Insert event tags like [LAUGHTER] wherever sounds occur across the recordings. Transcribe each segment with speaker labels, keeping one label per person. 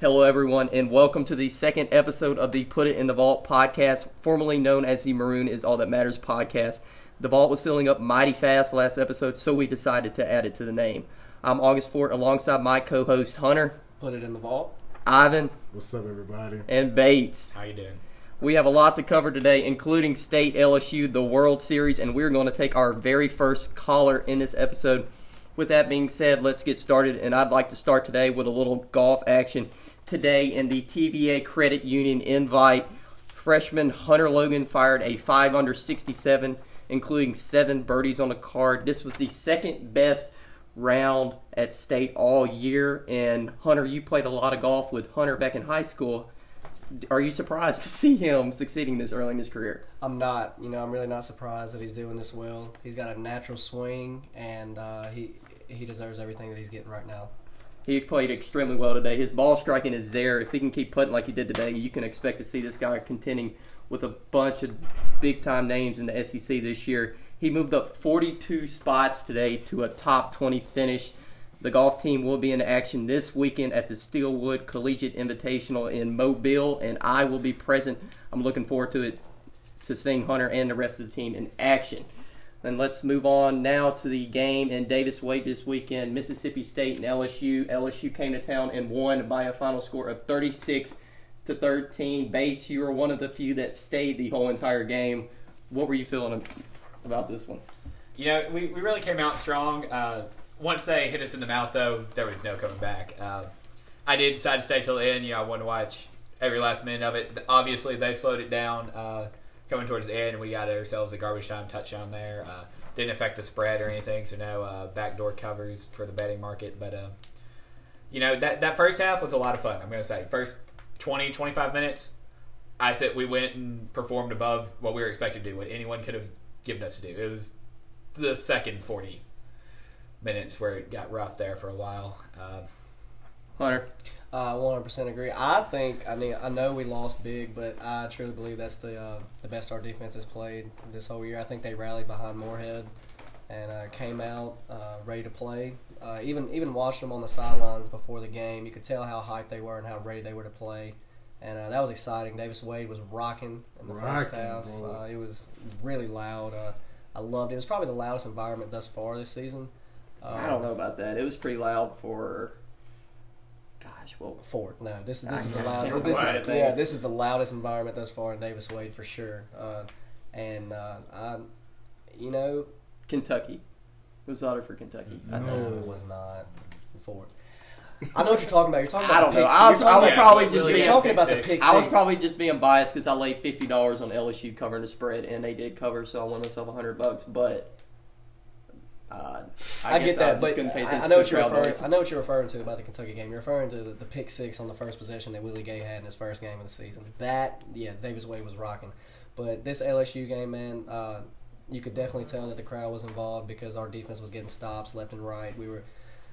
Speaker 1: Hello, everyone, and welcome to the second episode of the Put It in the Vault podcast, formerly known as the Maroon is All That Matters podcast. The vault was filling up mighty fast last episode, so we decided to add it to the name. I'm August Fort alongside my co host Hunter,
Speaker 2: Put it in the vault.
Speaker 1: Ivan,
Speaker 3: What's up, everybody?
Speaker 1: and Bates.
Speaker 4: How you doing?
Speaker 1: We have a lot to cover today, including State LSU, the World Series, and we're going to take our very first caller in this episode. With that being said, let's get started, and I'd like to start today with a little golf action. Today in the TVA Credit Union invite, freshman Hunter Logan fired a 5 under 67, including seven birdies on the card. This was the second best round at state all year, and Hunter, you played a lot of golf with Hunter back in high school are you surprised [LAUGHS] to see him succeeding this early in his career?
Speaker 2: I'm not. You know, I'm really not surprised that he's doing this well. He's got a natural swing, and uh, he he deserves everything that he's getting right now.
Speaker 1: He played extremely well today. His ball striking is there. If he can keep putting like he did today, you can expect to see this guy contending with a bunch of big time names in the SEC this year. He moved up 42 spots today to a top 20 finish. The golf team will be in action this weekend at the Steelwood Collegiate Invitational in Mobile, and I will be present. I'm looking forward to it to seeing Hunter and the rest of the team in action. Then let's move on now to the game in Davis Wade this weekend. Mississippi State and LSU. LSU came to town and won by a final score of 36 to 13. Bates, you were one of the few that stayed the whole entire game. What were you feeling about this one?
Speaker 4: You know, we, we really came out strong. Uh, once they hit us in the mouth, though, there was no coming back. Uh, I did decide to stay till the end. You know, I wanted to watch every last minute of it. Obviously, they slowed it down uh, coming towards the end, we got ourselves a garbage time touchdown there. Uh, didn't affect the spread or anything, so no uh, backdoor covers for the betting market. But, uh, you know, that, that first half was a lot of fun, I'm going to say. First 20, 25 minutes, I think we went and performed above what we were expected to do, what anyone could have given us to do. It was the second 40 minutes where it got rough there for a while. Uh,
Speaker 1: Hunter.
Speaker 2: I uh, 100% agree. I think, I mean, I know we lost big, but I truly believe that's the uh, the best our defense has played this whole year. I think they rallied behind Moorhead and uh, came out uh, ready to play. Uh, even even watching them on the sidelines before the game, you could tell how hyped they were and how ready they were to play. And uh, that was exciting. Davis Wade was rocking in the first
Speaker 3: Rocking,
Speaker 2: half.
Speaker 3: bro.
Speaker 2: it was really loud. I loved it. It was probably the loudest environment thus far this season.
Speaker 1: I don't know about that. It was pretty loud for. Gosh, well,
Speaker 2: Fort. No, this is this is the loudest. This is,
Speaker 1: think.
Speaker 2: yeah, this is the loudest environment thus far in Davis Wade for sure. Uh, and uh, I, you know,
Speaker 1: Kentucky. It was hotter for Kentucky. I think.
Speaker 2: no, it was not Fort. I know what you're talking about. You're talking
Speaker 1: I
Speaker 2: about.
Speaker 1: don't
Speaker 2: the
Speaker 1: know.
Speaker 2: pick
Speaker 1: I was, I was probably
Speaker 4: Yeah,
Speaker 1: just
Speaker 4: really
Speaker 1: being.
Speaker 2: talking about the
Speaker 4: Pick
Speaker 2: pick.
Speaker 1: I was probably just being biased because I laid fifty dollars on LSU covering the spread, and they did cover, so I won myself hundred bucks. But uh, I,
Speaker 2: I, get that,
Speaker 1: just
Speaker 2: but I, I know what you're referring. I know what you're referring to about the Kentucky game. You're referring to the, the pick six on the first possession that Willie Gay had in his first game of the season. That, yeah, Davis Wade was rocking. But this LSU game, man, uh, you could definitely tell that the crowd was involved because our defense was getting stops left and right. We were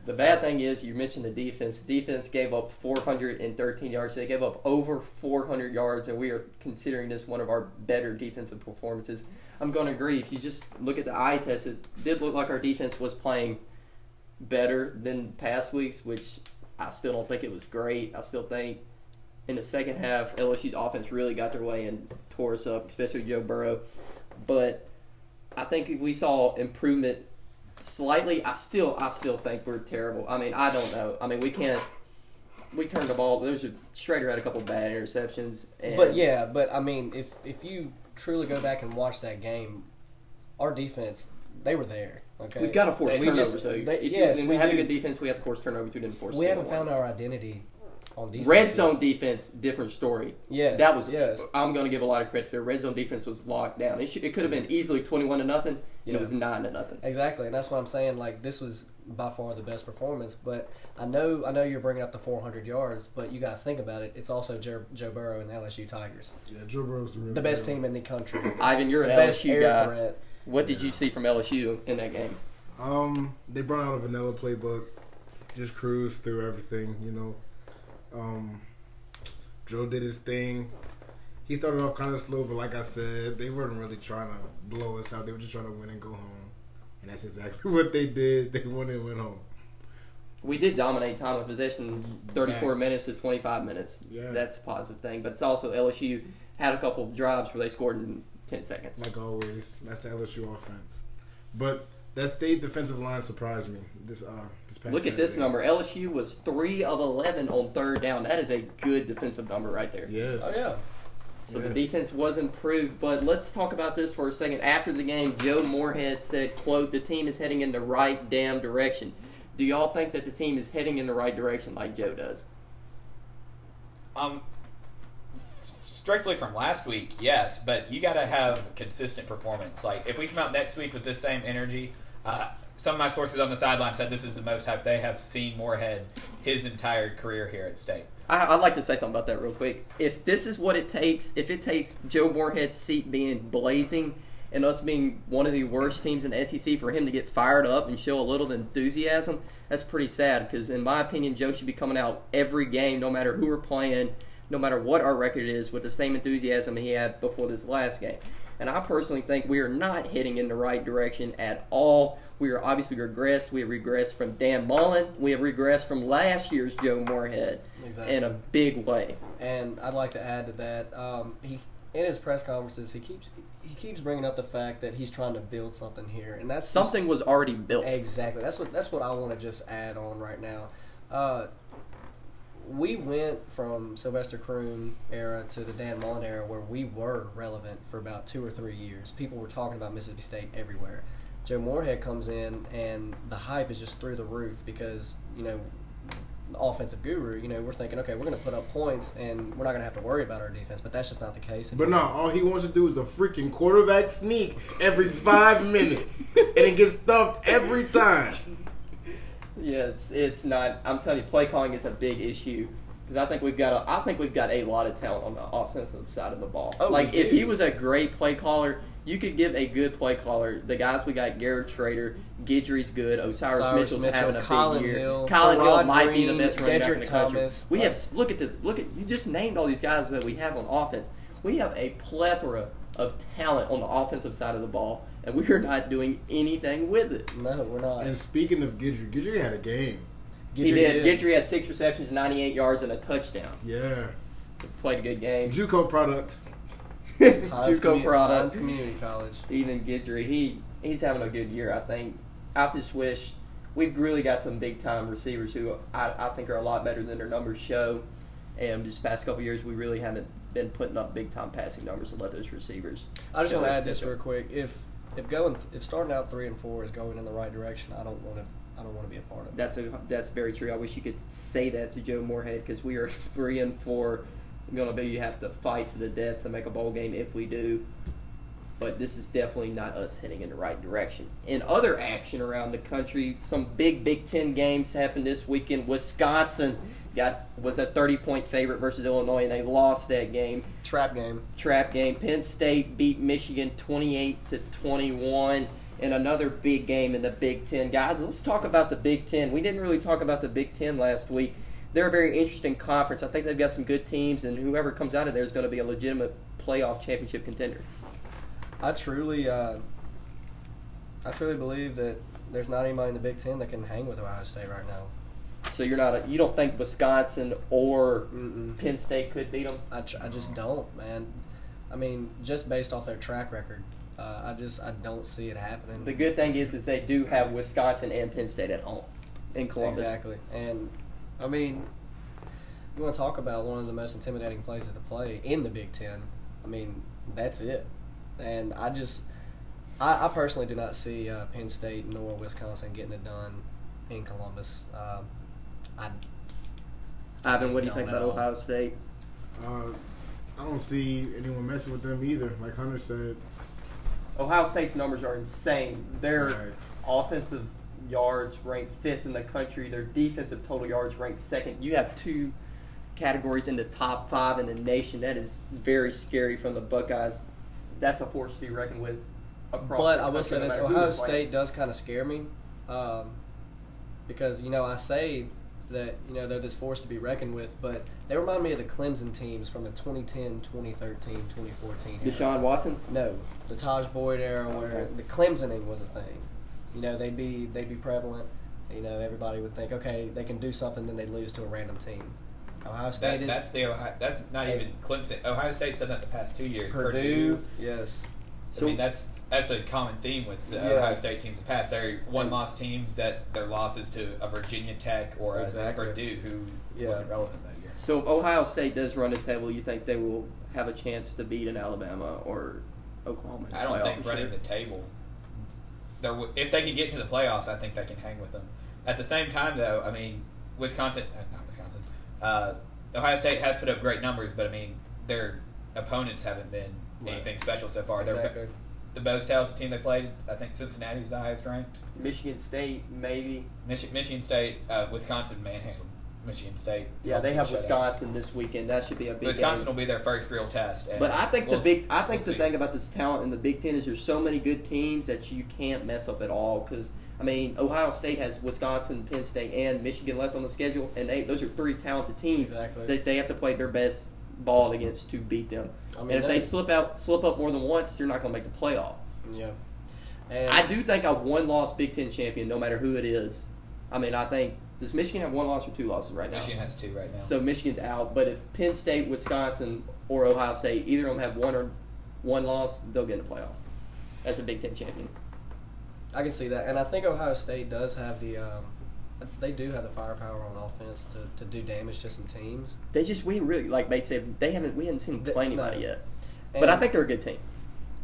Speaker 1: The bad thing is, you mentioned the defense. The defense gave up 413 yards. They gave up over 400 yards, and we are considering this one of our better defensive performances. I'm going to agree. If you just look at the eye test, it did look like our defense was playing better than past weeks, which I still don't think it was great. I still think in the second half, LSU's offense really got their way and tore us up, especially Joe Burrow. But I think we saw improvement slightly. I still, I still think we're terrible. I mean, I don't know. I mean, we can't. We turned the ball. There's a Shrader had a couple bad interceptions. And
Speaker 2: But yeah, but I mean, if if you truly go back and watch that game, our defense they were there. Okay,
Speaker 1: we've got to force
Speaker 2: We
Speaker 1: turnovers.
Speaker 2: just-
Speaker 1: so
Speaker 2: they-
Speaker 1: you-
Speaker 2: yes,
Speaker 1: and
Speaker 2: we
Speaker 1: have a good defense. We have to force turnovers. We didn't force.
Speaker 2: We haven't found our identity on defense.
Speaker 1: red
Speaker 2: yet.
Speaker 1: zone defense. Different story.
Speaker 2: Yes,
Speaker 1: That was.
Speaker 2: yes.
Speaker 1: I'm going to give a lot of credit there. Red zone defense was locked down. It, should, it could have been easily 21 to nothing. And
Speaker 2: Yeah.
Speaker 1: it was nine to nothing.
Speaker 2: Exactly, and that's what I'm saying. Like this was by far the best performance. But I know, I know you're bringing up the 400 yards, but you got to think about it. It's also Joe, Joe Burrow and the LSU Tigers,
Speaker 3: Yeah, Joe Burrow's the real
Speaker 2: the best
Speaker 3: deal.
Speaker 2: team in the country, [CLEARS THROAT]
Speaker 1: Ivan, you're
Speaker 2: the
Speaker 1: an
Speaker 2: best
Speaker 1: LSU
Speaker 2: air
Speaker 1: guy.
Speaker 2: threat.
Speaker 1: What did you see from LSU in that game?
Speaker 3: Um, they brought out a vanilla playbook, just cruise through everything. You know, um, Joe did his thing. He started off kind of slow, but like I said, they weren't really trying to blow us out. They were just trying to win and go home, and that's exactly [LAUGHS] what they did. They won and went home.
Speaker 1: We did dominate time of possession, 34
Speaker 3: Facts.
Speaker 1: minutes to 25 minutes.
Speaker 3: Yeah.
Speaker 1: That's a positive thing. But it's also LSU had a couple of drives where they scored in 10 seconds.
Speaker 3: Like always, that's the LSU offense. But that state defensive line surprised me this uh this past.
Speaker 1: Look at this
Speaker 3: Saturday.
Speaker 1: number. LSU was 3 of 11 on third down. That is a good defensive number right there.
Speaker 3: Yes.
Speaker 2: Oh yeah.
Speaker 1: So
Speaker 3: Yeah.
Speaker 1: the defense was improved, but let's talk about this for a second. After the game, Joe Moorhead said, "quote The team is heading in the right damn direction." Do y'all think that the team is heading in the right direction like Joe does?
Speaker 4: Um, strictly from last week, yes, but you got to have consistent performance. Like if we come out next week with this same energy, uh, some of my sources on the sideline said this is the most hype they have seen Moorhead his entire career here at State.
Speaker 1: I, I'd like to say something about that real quick. If this is what it takes, if it takes Joe Moorhead's seat being blazing and us being one of the worst teams in the SEC for him to get fired up and show a little enthusiasm, that's pretty sad. Because in my opinion, Joe should be coming out every game, no matter who we're playing, no matter what our record is, with the same enthusiasm he had before this last game. And I personally think we are not heading in the right direction at all. We are obviously regressed. We have regressed from Dan Mullen. We have regressed from last year's Joe Moorhead
Speaker 2: Exactly.
Speaker 1: in a big way.
Speaker 2: And I'd like to add to that, um, he in his press conferences he keeps he keeps bringing up the fact that he's trying to build something here, and that's just-
Speaker 1: Something was already built.
Speaker 2: exactly that's what that's what I want to just add on right now. Uh, we went from Sylvester Croom era to the Dan Mullen era where we were relevant for about two or three years. People were talking about Mississippi State everywhere. Joe Moorhead comes in and the hype is just through the roof because you know offensive guru. You know we're thinking okay we're going to put up points and we're not going to have to worry about our defense, but that's just not the case.
Speaker 3: But no, all he wants to do is a freaking quarterback sneak every five minutes, [LAUGHS] and it gets stuffed every time.
Speaker 1: Yeah, it's it's not. I'm telling you, play calling is a big issue because I think we've got a, I think we've got a lot of talent on the offensive side of the ball.
Speaker 2: Oh,
Speaker 1: like if he was a great play caller, you could give a good play caller. The guys we got, Garrett Shrader, Guidry's good, Osiris,
Speaker 2: Osiris
Speaker 1: Mitchell's
Speaker 2: Mitchell,
Speaker 1: having a
Speaker 2: Kylin
Speaker 1: big year.
Speaker 2: Hill,
Speaker 1: Kylin Hill might be the best running back in the country. We
Speaker 2: Uh,
Speaker 1: have look at the look at you just named all these guys that we have on offense. We have a plethora of talent on the offensive side of the ball, and we are not doing anything with it.
Speaker 2: no, we're not.
Speaker 3: And speaking of Guidry, Guidry had a game.
Speaker 1: he did. Guidry had six receptions, 98 yards, and a touchdown.
Speaker 3: Yeah,
Speaker 1: Played a good game.
Speaker 3: JUCO product. [LAUGHS]
Speaker 1: JUCO
Speaker 2: Commu-
Speaker 1: product.
Speaker 2: Hinds Community College.
Speaker 1: Stephen Guidry, he he's having a good year. I think. I just wish we've really got some big time receivers who I, I think are a lot better than their numbers show. And just past couple years, we really haven't been putting up big time passing numbers to let those receivers.
Speaker 2: I just want to add this real quick. If if going if starting out three and four is going in the right direction, I don't want to. I don't want to be a part of it.
Speaker 1: That's a, that's very true. I wish you could say that to Joe Moorhead because we are [LAUGHS] three and four. Going to be you have to fight to the death to make a bowl game if we do. But this is definitely not us heading in the right direction. In other action around the country, some big Big Ten games happened this weekend. Wisconsin got was a thirty point favorite versus Illinois, and they lost that game
Speaker 2: Trap game.
Speaker 1: trap game. Penn State beat Michigan 28 to 21 in another big game in the Big Ten. Guys, let's talk about the Big Ten. We didn't really talk about the Big Ten last week. They're a very interesting conference. I think they've got some good teams, and whoever comes out of there is going to be a legitimate playoff championship contender.
Speaker 2: I truly, uh, I truly believe that there's not anybody in the Big Ten that can hang with Ohio State right now.
Speaker 1: So you're not a, you don't think Wisconsin or
Speaker 2: Mm-mm.
Speaker 1: Penn State could beat them?
Speaker 2: I, tr- I just don't, man. I mean, just based off their track record, uh, I just I don't see it happening.
Speaker 1: The good thing is, is they do have Wisconsin and Penn State at home in Columbus.
Speaker 2: Exactly. And I mean, you want to talk about one of the most intimidating places to play in the Big Ten. I mean, that's it. And I just, I, I personally do not see uh, Penn State nor Wisconsin getting it done in Columbus. Um, I,
Speaker 1: Ivan, what do you
Speaker 2: Just
Speaker 1: think
Speaker 2: don't
Speaker 1: about. Ohio State?
Speaker 3: Uh, I don't see anyone messing with them either. Like Hunter said,
Speaker 1: Ohio State's numbers are insane. Their
Speaker 3: Facts.
Speaker 1: offensive yards ranked fifth in the country. Their defensive total yards ranked second. You have two categories in the top five in the nation. That is very scary from the Buckeyes. That's a force to be reckoned with. Across
Speaker 2: but I will say
Speaker 1: no
Speaker 2: this: Ohio. State does kind of scare me, um, because you know I say that you know they're this force to be reckoned with, but they remind me of the Clemson teams from the 2010, 2013, 2014. era.
Speaker 1: Deshaun Watson.
Speaker 2: No, the Tajh Boyd era where
Speaker 1: Okay.
Speaker 2: the Clemsoning was a thing. You know, they'd be they'd be prevalent. You know, everybody would think, okay, they can do something, then they lose to a random team. Ohio State
Speaker 4: That,
Speaker 2: is
Speaker 4: that's the Ohio, that's not even Clemson. Ohio State's done that the past two years.
Speaker 2: Purdue. Yes.
Speaker 1: So-
Speaker 4: I mean, that's that's a common theme with the
Speaker 2: Yeah.
Speaker 4: Ohio State teams in the past. They're one-loss teams that their losses to a Virginia Tech or a Purdue who
Speaker 2: Yeah.
Speaker 4: wasn't relevant that year.
Speaker 1: So if Ohio State does run the table, you think they will have a chance to beat an Alabama or Oklahoma?
Speaker 4: I don't think running
Speaker 1: sure?
Speaker 4: the table. There, w- if they can get into the playoffs, I think they can hang with them. At the same time, though, I mean, Wisconsin, uh, not Wisconsin, uh, Ohio State has put up great numbers, but I mean, their opponents haven't been
Speaker 2: Right.
Speaker 4: anything special so far. They're
Speaker 2: Exactly.
Speaker 4: The most talented team they played. I think Cincinnati's the highest ranked.
Speaker 1: Michigan State, maybe.
Speaker 4: Michi- Michigan State, uh, Wisconsin manhandled Michigan State.
Speaker 1: Yeah, they have
Speaker 4: Shutout.
Speaker 1: Wisconsin this weekend. That should be a big
Speaker 4: Wisconsin
Speaker 1: game.
Speaker 4: will be their first real test.
Speaker 1: But I think
Speaker 4: we'll
Speaker 1: the big,
Speaker 4: s-
Speaker 1: I think
Speaker 4: we'll
Speaker 1: the
Speaker 4: see.
Speaker 1: thing about this talent in the Big Ten is there's so many good teams that you can't mess up at all. Because I mean, Ohio State has Wisconsin, Penn State, and Michigan left on the schedule, and they those are three talented teams
Speaker 2: Exactly.
Speaker 1: that they have to play their best ball against to beat them.
Speaker 2: I mean,
Speaker 1: and if
Speaker 2: they-
Speaker 1: they slip out, slip up more than once, they're not going to make the playoff.
Speaker 2: Yeah. And
Speaker 1: I do think a one-loss Big Ten champion, no matter who it is. I mean, I think does Michigan have one loss or two losses right now?
Speaker 4: Michigan has two right now.
Speaker 1: So Michigan's out. But if Penn State, Wisconsin, or Ohio State, either of them have one or one loss, they'll get in the playoff as a Big Ten champion.
Speaker 2: I can see that, and I think Ohio State does have the. Um, they do have the firepower on offense to, to do damage to some teams.
Speaker 1: They just we really like Bates said they haven't we haven't seen them
Speaker 2: They-
Speaker 1: play anybody
Speaker 2: no.
Speaker 1: yet.
Speaker 2: And
Speaker 1: But I think they're a good team.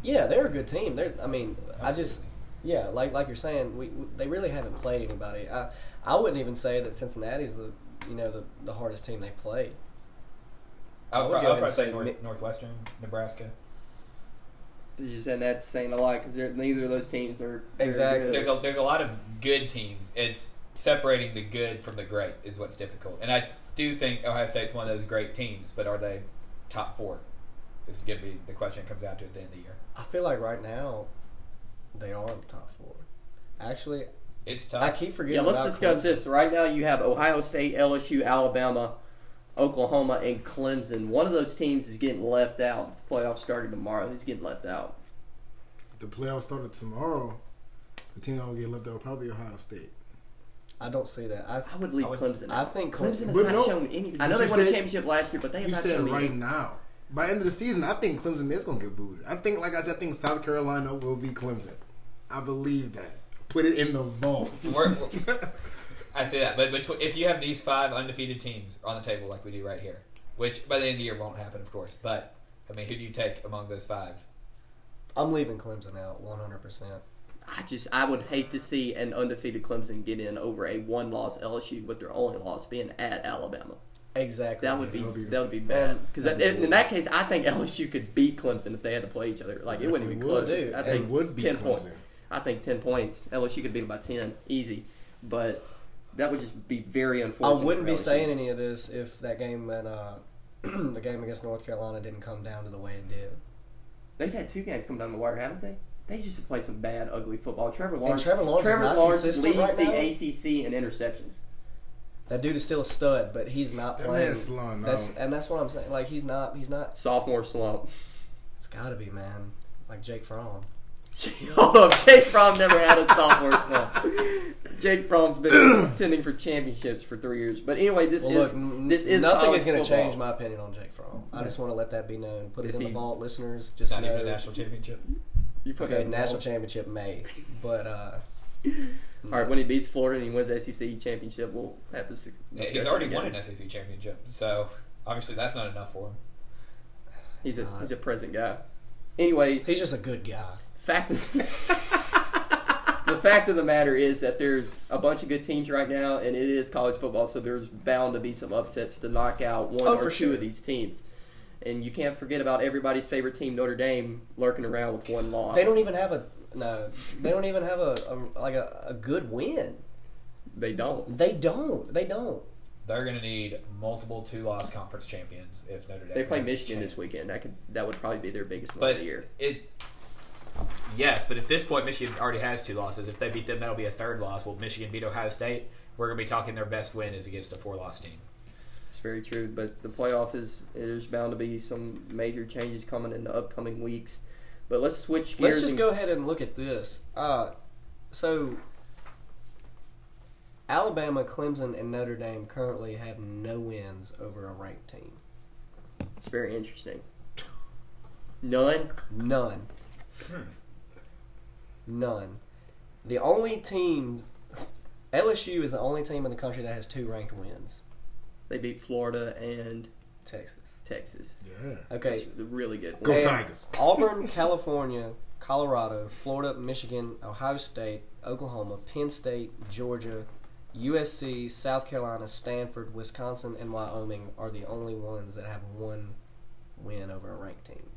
Speaker 2: yeah, they're a good team. They're. I mean, I just yeah, like like you're saying, we, we they really haven't played anybody. I I wouldn't even say that Cincinnati's the you know the, the hardest team they played. I
Speaker 4: I'll,
Speaker 2: would
Speaker 4: I'll
Speaker 2: ahead and
Speaker 4: probably say
Speaker 2: say
Speaker 4: North,
Speaker 2: Mi-
Speaker 4: Northwestern, Nebraska.
Speaker 1: Just and that's saying a lot because neither of those teams are
Speaker 2: Exactly.
Speaker 1: good.
Speaker 4: There's a, there's a lot of good teams. It's separating the good from the great is what's difficult. And I do think Ohio State's one of those great teams, but are they top four? This is going to be the question that comes down to at the end of the year.
Speaker 2: I feel like right now they are in the top four. Actually,
Speaker 4: It's tough.
Speaker 2: I keep forgetting.
Speaker 1: Yeah, let's
Speaker 2: about
Speaker 1: discuss
Speaker 2: Clemson.
Speaker 1: this. Right now, you have Ohio State, LSU, Alabama, Oklahoma, and Clemson. One of those teams is getting left out. The playoffs starting tomorrow. Who's getting left out?
Speaker 3: The playoffs started tomorrow. The team that will get left out will probably be Ohio State.
Speaker 2: I don't see that. I
Speaker 1: I would leave
Speaker 4: I would-
Speaker 1: Clemson.
Speaker 2: I think
Speaker 1: Clemson has not
Speaker 3: no,
Speaker 1: shown any. I know they
Speaker 3: you
Speaker 1: won a championship last year, but they have
Speaker 3: You
Speaker 1: not
Speaker 3: said
Speaker 1: shown
Speaker 3: right
Speaker 1: any.
Speaker 3: now. By the end of the season, I think Clemson is going to get booed. I think, like I said, I think South Carolina will be Clemson. I believe that. Put it in the vault. [LAUGHS]
Speaker 4: We're- we're- I say that, but between, if you have these five undefeated teams on the table like we do right here, which by the end of the year won't happen, of course, but I mean, who do you take among those five?
Speaker 2: I'm leaving Clemson out 100. percent
Speaker 1: I just I would hate to see an undefeated Clemson get in over a one-loss LSU, with their only loss being at Alabama.
Speaker 2: Exactly.
Speaker 1: That would be
Speaker 3: That'll be-
Speaker 1: that would be bad because
Speaker 2: that'd be
Speaker 1: in that case, I think LSU could beat Clemson if they had to play each other. Like it wouldn't even be
Speaker 3: Definitely
Speaker 1: close.
Speaker 2: would.
Speaker 1: I
Speaker 2: They
Speaker 1: think
Speaker 3: would beat
Speaker 1: ten
Speaker 3: Clemson.
Speaker 1: points. I think ten points. LSU could beat them by ten, easy. But that would just be very unfortunate.
Speaker 2: I wouldn't
Speaker 1: for
Speaker 2: be saying any of this if that game at uh, [CLEARS THROAT] the game against North Carolina didn't come down to the way it did.
Speaker 1: They've had two games come down the wire, haven't they? They used to play some bad, ugly football. Trevor Lawrence.
Speaker 2: Trevor Lawrence is not
Speaker 1: Lawrence
Speaker 2: consistent
Speaker 1: leads
Speaker 2: right
Speaker 1: the
Speaker 2: now.
Speaker 1: ACC in interceptions.
Speaker 2: That dude is still a stud, but he's not
Speaker 3: That
Speaker 2: playing.
Speaker 3: man's slowing
Speaker 2: That's
Speaker 3: down.
Speaker 2: and that's what I'm saying. Like he's not. He's not.
Speaker 1: Sophomore slump.
Speaker 2: It's got to be man. Like Jake Fromm. [LAUGHS]
Speaker 1: Hold up, Jake Fromm never had a sophomore slump. Jake Fromm's been [COUGHS] contending for championships for three years. But anyway, this
Speaker 2: Well,
Speaker 1: is
Speaker 2: look,
Speaker 1: this is
Speaker 2: nothing
Speaker 1: college
Speaker 2: is going to change my opinion on Jake Fromm. I just want to let that be known. Put it
Speaker 1: If
Speaker 2: in the vault, listeners. Just
Speaker 4: Not
Speaker 2: know.
Speaker 4: even a national championship.
Speaker 1: You put
Speaker 2: Okay, national
Speaker 1: bold.
Speaker 2: championship may, but uh,
Speaker 1: All right, when he beats Florida and he wins the SEC championship, we'll have this.
Speaker 4: Yeah, He's already
Speaker 1: again.
Speaker 4: won an SEC championship, so obviously that's not enough for him.
Speaker 1: He's a
Speaker 2: not.
Speaker 1: he's a present guy. Anyway,
Speaker 2: he's just a good guy.
Speaker 1: fact of, [LAUGHS] the fact of the matter is that there's a bunch of good teams right now, and it is college football, so there's bound to be some upsets to knock out one
Speaker 2: Oh,
Speaker 1: or two
Speaker 2: sure.
Speaker 1: of these teams. And you can't forget about everybody's favorite team, Notre Dame, lurking around with one loss.
Speaker 2: They don't even have a no. They don't even have a, a like a, a good win.
Speaker 1: They don't.
Speaker 2: They don't. They don't.
Speaker 4: They're going to need multiple two-loss conference champions if Notre Dame.
Speaker 1: They play
Speaker 4: has a
Speaker 1: Michigan this weekend. That could that would probably be their biggest win
Speaker 4: But
Speaker 1: of the year.
Speaker 4: it, yes, but at this point, Michigan already has two losses. If they beat them, that'll be a third loss. Will Michigan beat Ohio State? We're going to be talking their best win is against a four-loss team.
Speaker 1: It's very true, but the playoff is there's bound to be some major changes coming in the upcoming weeks. But let's switch gears.
Speaker 2: Let's just go ahead and look at this. Uh, so Alabama, Clemson, and Notre Dame currently have no wins over a ranked team.
Speaker 1: It's very interesting. None.
Speaker 2: None. None. The only team, LSU is the only team in the country that has two ranked wins.
Speaker 1: They beat Florida and
Speaker 2: Texas.
Speaker 1: Texas.
Speaker 3: Yeah.
Speaker 2: Okay.
Speaker 1: That's really good.
Speaker 3: Go
Speaker 2: And
Speaker 3: Tigers.
Speaker 2: Auburn, [LAUGHS] California, Colorado, Florida, Michigan, Ohio State, Oklahoma, Penn State, Georgia, USC, South Carolina, Stanford, Wisconsin, and Wyoming are the only ones that have one win over a ranked team.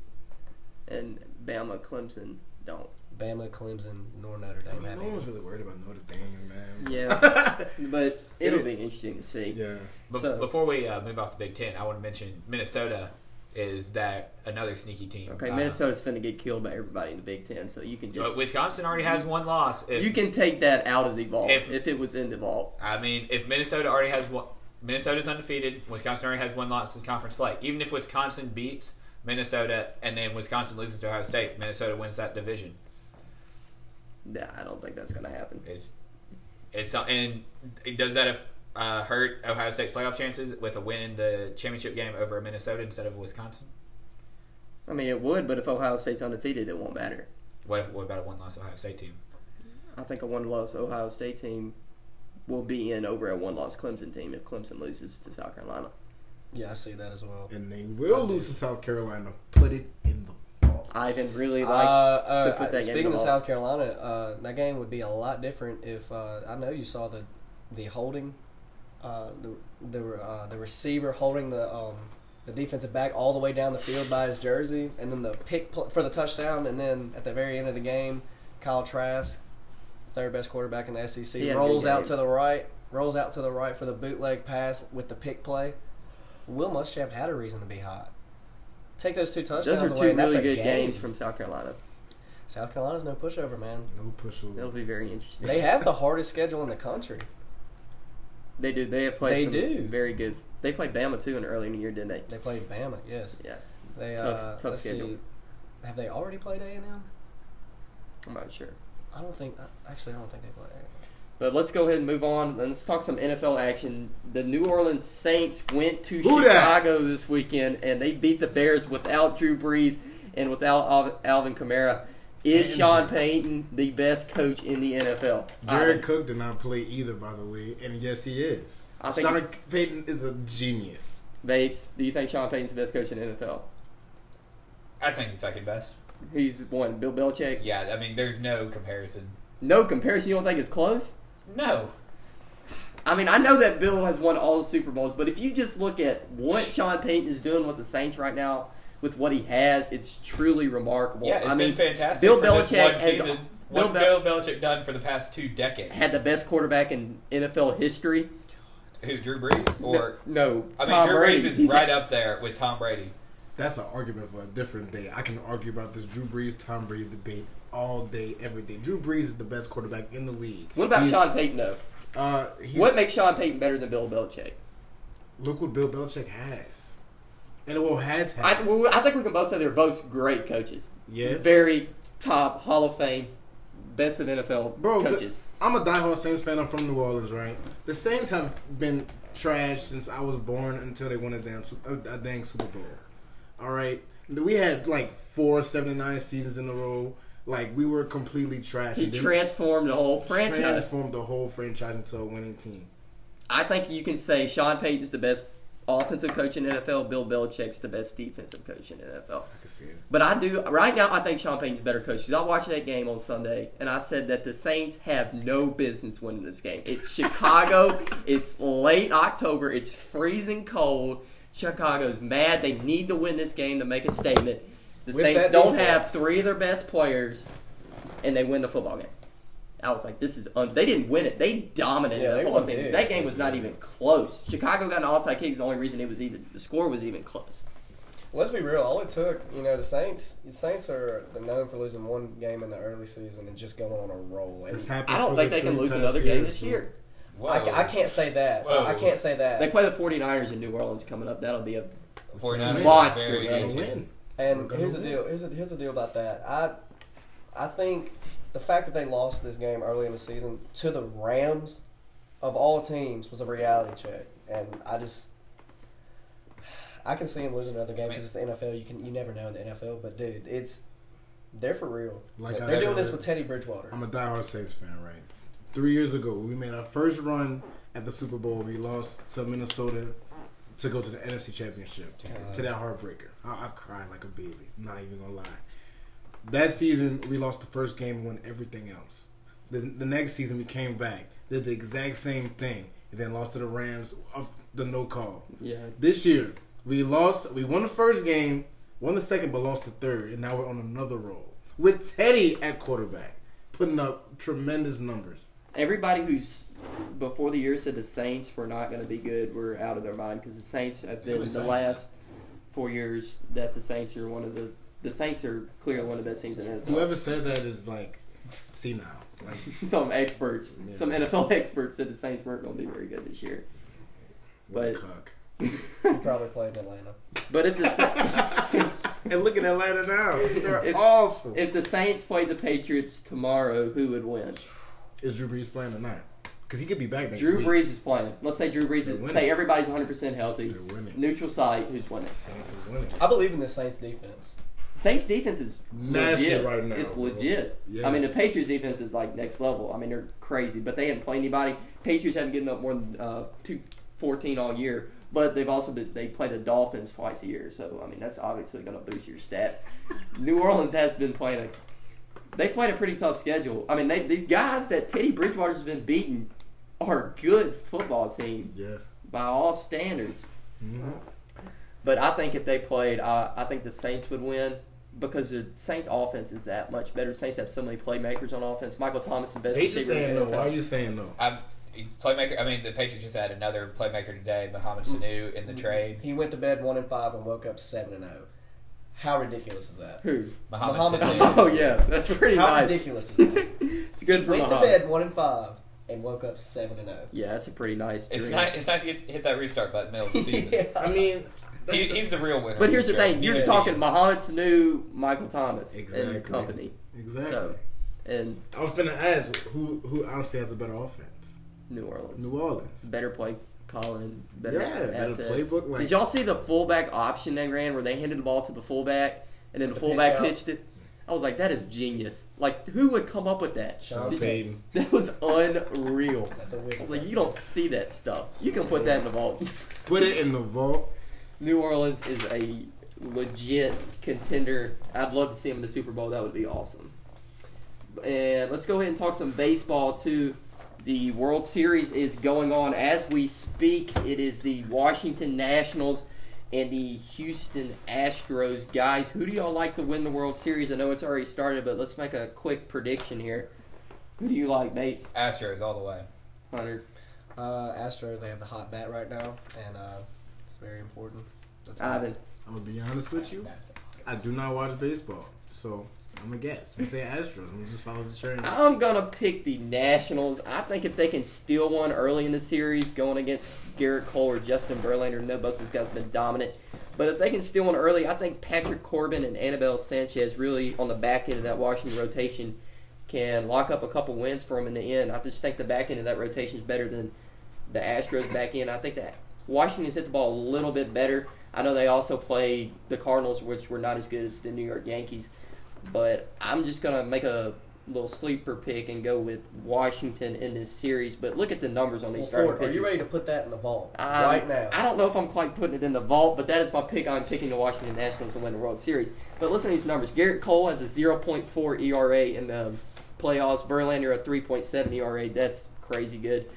Speaker 1: And Bama, Clemson don't.
Speaker 2: Bama, Clemson, nor Notre
Speaker 3: I
Speaker 2: Dame
Speaker 3: mean,
Speaker 2: have
Speaker 3: no one's really worried about Notre Dame, man.
Speaker 1: Yeah, [LAUGHS] but it'll be interesting to see.
Speaker 3: Yeah.
Speaker 4: Be-
Speaker 1: So-
Speaker 4: before we uh, move off the Big Ten, I want to mention Minnesota is that another sneaky team.
Speaker 1: Okay,
Speaker 4: Uh,
Speaker 1: Minnesota's finna get killed by everybody in the Big Ten, so you can
Speaker 4: but
Speaker 1: just
Speaker 4: Wisconsin already has one loss. If,
Speaker 1: you can take that out of the vault
Speaker 4: If-
Speaker 1: if, it was in the vault.
Speaker 4: I mean, if Minnesota already has one, Minnesota's undefeated. Wisconsin already has one loss in conference play. Even if Wisconsin beats Minnesota and then Wisconsin loses to Ohio State, Minnesota wins that division.
Speaker 1: Nah, I don't think that's gonna happen.
Speaker 4: It's it's not, and does that uh, hurt Ohio State's playoff chances with a win in the championship game over Minnesota instead of Wisconsin?
Speaker 1: I mean, it would, but if Ohio State's undefeated, it won't matter.
Speaker 4: What if what about a one loss Ohio State team?
Speaker 1: I think a one-loss Ohio State team will be in over a one-loss Clemson team if Clemson loses to South Carolina.
Speaker 2: Yeah, I see that as well.
Speaker 3: And they will lose to South Carolina. Put it in the vault.
Speaker 1: Ivan really
Speaker 2: Uh,
Speaker 1: likes
Speaker 2: uh,
Speaker 1: to put that game
Speaker 2: speaking of South. Carolina, uh, that game would be a lot different if uh, I know you saw the the holding, uh, the the uh, the receiver holding the um, the defensive back all the way down the field by his jersey, and then the pick pl- for the touchdown, and then at the very end of the game, Kyle Trask, third best quarterback in the SEC,
Speaker 1: He had a good
Speaker 2: rolls out to the right, rolls out to the right for the bootleg pass with the pick play. Will Muschamp had a reason to be hot. Take those two touchdowns
Speaker 1: Those are two
Speaker 2: and that's
Speaker 1: really
Speaker 2: a
Speaker 1: good
Speaker 2: game.
Speaker 1: games from South Carolina.
Speaker 2: South Carolina's no pushover, man.
Speaker 3: No pushover.
Speaker 1: That'll be very interesting.
Speaker 2: They have the [LAUGHS] hardest schedule in the country.
Speaker 1: They do. They have played
Speaker 2: They
Speaker 1: some
Speaker 2: do.
Speaker 1: very good. They played Bama too in early in the year, didn't they?
Speaker 2: They played Bama, yes.
Speaker 1: Yeah,
Speaker 2: They
Speaker 1: Tough-
Speaker 2: uh,
Speaker 1: tough
Speaker 2: let's
Speaker 1: schedule.
Speaker 2: see. Have they already played A and M?
Speaker 1: I'm not sure.
Speaker 2: I don't think. Actually, I don't think they played A.
Speaker 1: But let's go ahead and move on. Let's talk some NFL action. The New Orleans Saints went to
Speaker 3: Who dat?
Speaker 1: Chicago this weekend, and they beat the Bears without Drew Brees and without Alvin Kamara. Is
Speaker 3: And
Speaker 1: Sean Payton the best coach in the NFL?
Speaker 3: Jared
Speaker 1: I,
Speaker 3: Cook did not play either, by the way, and yes, he is.
Speaker 1: I think-
Speaker 3: Sean Payton is a genius.
Speaker 1: Bates, do you think Sean Payton's the best coach in the NFL?
Speaker 4: I think he's second best.
Speaker 1: He's one. Bill Belichick.
Speaker 4: Yeah, I mean, there's no comparison.
Speaker 1: No comparison. You don't think it's close?
Speaker 4: No.
Speaker 1: I mean, I know that Bill has won all the Super Bowls, but if you just look at what Sean Payton is doing with the Saints right now, with what he has, it's truly remarkable.
Speaker 4: Yeah, it's
Speaker 1: I mean,
Speaker 4: been fantastic.
Speaker 1: Bill
Speaker 4: for this
Speaker 1: Belichick
Speaker 4: one
Speaker 1: has
Speaker 4: season.
Speaker 1: Bill
Speaker 4: What's
Speaker 1: Bel-
Speaker 4: Bill Belichick done for the past two decades?
Speaker 1: had the best quarterback in NFL history.
Speaker 4: Who, Drew Brees? Or
Speaker 1: no,
Speaker 4: I mean,
Speaker 1: Tom
Speaker 4: Drew
Speaker 1: Brady.
Speaker 4: Brees is
Speaker 1: He's-
Speaker 4: right up there with Tom Brady.
Speaker 3: That's an argument for a different day. I can argue about this Drew Brees, Tom Brady debate all day, every day. Drew Brees is the best quarterback in the league.
Speaker 1: What about
Speaker 3: He's-
Speaker 1: Sean Payton though?
Speaker 3: Uh,
Speaker 1: What makes Sean Payton better than Bill Belichick?
Speaker 3: Look what Bill Belichick has, and well has
Speaker 1: I,
Speaker 3: had.
Speaker 1: well, I think we can both say they're both great coaches.
Speaker 3: yes,
Speaker 1: Very top Hall of Fame, best of NFL
Speaker 3: Bro, the- I'm a diehard Saints fan. I'm from New Orleans, right? The Saints have been trash since I was born until they won a damn a, a dang Super Bowl. All right, we had like four 79 seasons in a row. Like we were completely trash.
Speaker 1: he transformed the whole franchise.
Speaker 3: transformed the whole franchise into a winning team.
Speaker 1: I think you can say Sean Payton's the best offensive coach in NFL. Bill Belichick's the best defensive coach in NFL.
Speaker 3: I can see it.
Speaker 1: But I do right now. I think Sean Payton's a better coach because I watched that game on Sunday and I said that the Saints have no business winning this game. It's [LAUGHS] Chicago. it's late October. It's freezing cold. Chicago's mad. They need to win this game to make a statement. The
Speaker 2: With
Speaker 1: Saints
Speaker 2: that
Speaker 1: don't
Speaker 2: defense.
Speaker 1: have three of their best players, and they win the football game. I was like, this is un- they didn't win it. They dominated
Speaker 2: Yeah,
Speaker 1: the football team.
Speaker 2: big.
Speaker 1: That game was not even close. Chicago got an onside kick. is The only reason it was even the score was even close.
Speaker 2: Let's be real. All it took, you know, the Saints. The Saints are known for losing one game in the early season and just going on a roll. And
Speaker 1: I don't think
Speaker 3: the
Speaker 1: they can lose
Speaker 3: past
Speaker 1: another game this year.
Speaker 2: I, I can't say that.
Speaker 4: Whoa.
Speaker 2: I can't say that.
Speaker 1: They play the 49ers in New Orleans coming up. That'll be a
Speaker 4: 49ers
Speaker 1: Monster
Speaker 4: very
Speaker 1: game.
Speaker 4: Good.
Speaker 3: Win.
Speaker 2: And
Speaker 3: We're
Speaker 2: here's the deal. Here's the, here's the deal about that. I I think the fact that they lost this game early in the season to the Rams of all teams was a reality check, and I just I can see him losing another game because it's the NFL. You can you never know in the NFL, but dude, it's they're for real.
Speaker 3: Like I
Speaker 2: they're doing this
Speaker 3: said,
Speaker 2: with Teddy Bridgewater.
Speaker 3: I'm a diehard Saints fan, right? Three years ago, we made our first run at the Super Bowl. We lost to Minnesota to go to the NFC Championship
Speaker 2: God.
Speaker 3: to that heartbreaker. I, I cried like a baby. Not even gonna lie. That season, we lost the first game and won everything else. The, the next season, we came back, did the exact same thing, and then lost to the Rams of the no call.
Speaker 1: Yeah.
Speaker 3: This year, we lost. We won the first game, won the second, but lost the third, and now we're on another roll with Teddy at quarterback, putting up tremendous numbers.
Speaker 1: Everybody who's before the year said the Saints were not going to be good were out of their mind because the Saints have been
Speaker 4: was
Speaker 1: the
Speaker 4: saying
Speaker 1: last four years that the Saints are one of the the Saints are clearly one of the best teams in the NFL.
Speaker 3: Whoever said that is like senile. Like [LAUGHS]
Speaker 1: some experts,
Speaker 3: Yeah.
Speaker 1: some NFL [LAUGHS] experts said the Saints weren't going to be very good this year.
Speaker 3: what
Speaker 1: But-
Speaker 3: cuck.
Speaker 2: he probably played in Atlanta.
Speaker 1: But if the Sa- [LAUGHS]
Speaker 3: And look at Atlanta now. They're
Speaker 1: If-
Speaker 3: awful.
Speaker 1: if the Saints played the Patriots tomorrow, who would win?
Speaker 3: Is Drew Brees playing or not? Because he could be back next
Speaker 1: Drew
Speaker 3: week.
Speaker 1: Brees is playing. Let's say Drew Brees. Is, say everybody's 100 percent healthy.
Speaker 3: They're winning.
Speaker 1: Neutral site. Who's winning?
Speaker 3: Saints is winning.
Speaker 2: I believe in the Saints defense.
Speaker 1: Saints defense is
Speaker 3: Nasty
Speaker 1: legit.
Speaker 3: right now,
Speaker 1: It's legit.
Speaker 3: Yes.
Speaker 1: I mean, the Patriots defense is like next level. I mean, they're crazy, but they haven't played anybody. Patriots haven't given up more than uh, two, 14 all year, but they've also been, they play the Dolphins twice a year. So I mean, that's obviously going to boost your stats. New Orleans has been playing a they played a pretty tough schedule. I mean, they, these guys that Teddy Bridgewater's been beating are good football teams
Speaker 3: Yes.
Speaker 1: by all standards.
Speaker 3: Mhm.
Speaker 1: But I think if they played, I, I think the Saints would win because the Saints' offense is that much better. Saints have so many playmakers on offense. Michael Thomas is the best
Speaker 3: They just
Speaker 1: receiver in
Speaker 3: saying
Speaker 1: the
Speaker 3: no. Why are you saying no?
Speaker 4: I'm, he's playmaker. I mean, the Patriots just had another playmaker today, Mohamed Sanu, in the trade.
Speaker 2: He went to bed one and five and woke up seven and zero. How ridiculous is that?
Speaker 1: Who?
Speaker 4: Mohamed
Speaker 2: Mohamed
Speaker 4: Sanu. [LAUGHS]
Speaker 2: Sanu.
Speaker 1: Oh yeah, that's pretty
Speaker 2: How
Speaker 1: nice.
Speaker 2: ridiculous is that? [LAUGHS]
Speaker 1: It's good for
Speaker 2: went to
Speaker 1: Mohamed.
Speaker 2: bed one and five and woke up seven and oh. zero.
Speaker 1: Yeah, that's a pretty nice.
Speaker 4: It's
Speaker 1: dream.
Speaker 4: nice. It's nice to get, hit that restart button middle of the [LAUGHS] season.
Speaker 3: I mean,
Speaker 4: he,
Speaker 3: the-
Speaker 4: he's the real winner.
Speaker 1: But here's the thing: you're
Speaker 2: Yeah.
Speaker 1: talking Mohamed Sanu, Michael Thomas,
Speaker 3: Exactly.
Speaker 1: and company.
Speaker 3: exactly.
Speaker 1: So, and
Speaker 3: I was gonna ask who who honestly has a better offense.
Speaker 1: New Orleans.
Speaker 3: New Orleans.
Speaker 1: better play calling, better
Speaker 3: Yeah, better playbook, like-
Speaker 1: Did y'all see the fullback option they ran where they handed the ball to the fullback and then the,
Speaker 2: The
Speaker 1: fullback
Speaker 2: pitch
Speaker 1: pitched it? I was like, that is genius. Like, who would come up with that?
Speaker 2: Sean
Speaker 1: Did-
Speaker 3: Payton. [LAUGHS]
Speaker 1: That was unreal.
Speaker 2: That's a
Speaker 1: I
Speaker 2: weird.
Speaker 1: I was like, you don't see that stuff. You can put that in the vault. [LAUGHS]
Speaker 3: Put it in the vault.
Speaker 1: New Orleans is a legit contender. I'd love to see them in the Super Bowl. That would be awesome. And let's go ahead and talk some baseball too. The World Series is going on as we speak. It is the Washington Nationals and the Houston Astros. Guys, who do y'all like to win the World Series? I know it's already started, but let's make a quick prediction here. Who do you like, Bates?
Speaker 4: Astros all the way.
Speaker 1: Hunter.
Speaker 2: Uh, Astros, they have the hot bat right now, and uh, it's very important. That's
Speaker 1: Ivan.
Speaker 3: I'm gonna be honest with you. I do not watch baseball, so I'm gonna guess. We say Astros. I'm gonna just follow the train.
Speaker 1: I'm gonna pick the Nationals. I think if they can steal one early in the series, going against Gerrit Cole or Justin Verlander, no, both those guys have been dominant. But if they can steal one early, I think Patrick Corbin and Anibal Sanchez really on the back end of that Washington rotation can lock up a couple wins for them in the end. I just think the back end of that rotation is better than the Astros back end. I think that Washington's hit the ball a little bit better. I know they also played the Cardinals, which were not as good as the New York Yankees. But I'm just gonna make a little sleeper pick and go with Washington in this series. But look at the numbers on these
Speaker 2: Well,
Speaker 1: starting
Speaker 2: Ford, are you ready to put that in the vault
Speaker 1: Um,
Speaker 2: right now?
Speaker 1: I don't know if I'm quite putting it in the vault, but that is my pick. I'm picking the Washington Nationals to win the World Series. But listen to these numbers. Gerrit Cole has a 0.4 ERA in the playoffs. Verlander a 3.7 ERA. That's crazy good.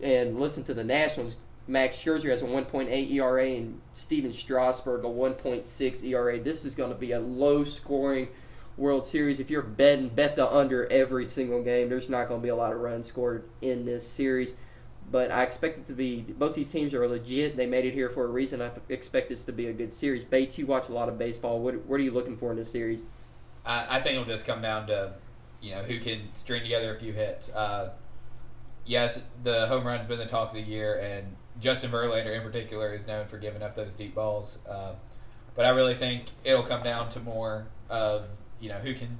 Speaker 1: And listen to the Nationals. Max Scherzer has a 1.8 ERA and Stephen Strasburg a 1.6 ERA. This is going to be a low scoring World Series. If you're betting, bet the under every single game. There's not going to be a lot of runs scored in this series. But I expect it to be. Both these teams are legit. They made it here for a reason. I expect this to be a good series. Bates, you watch a lot of baseball. What, what are you looking for in this series?
Speaker 4: I, I think it'll just come down to you know who can string together a few hits. Uh, yes, the home run's been the talk of the year, and Justin Verlander in particular is known for giving up those deep balls. Uh, but I really think it'll come down to more of you know who can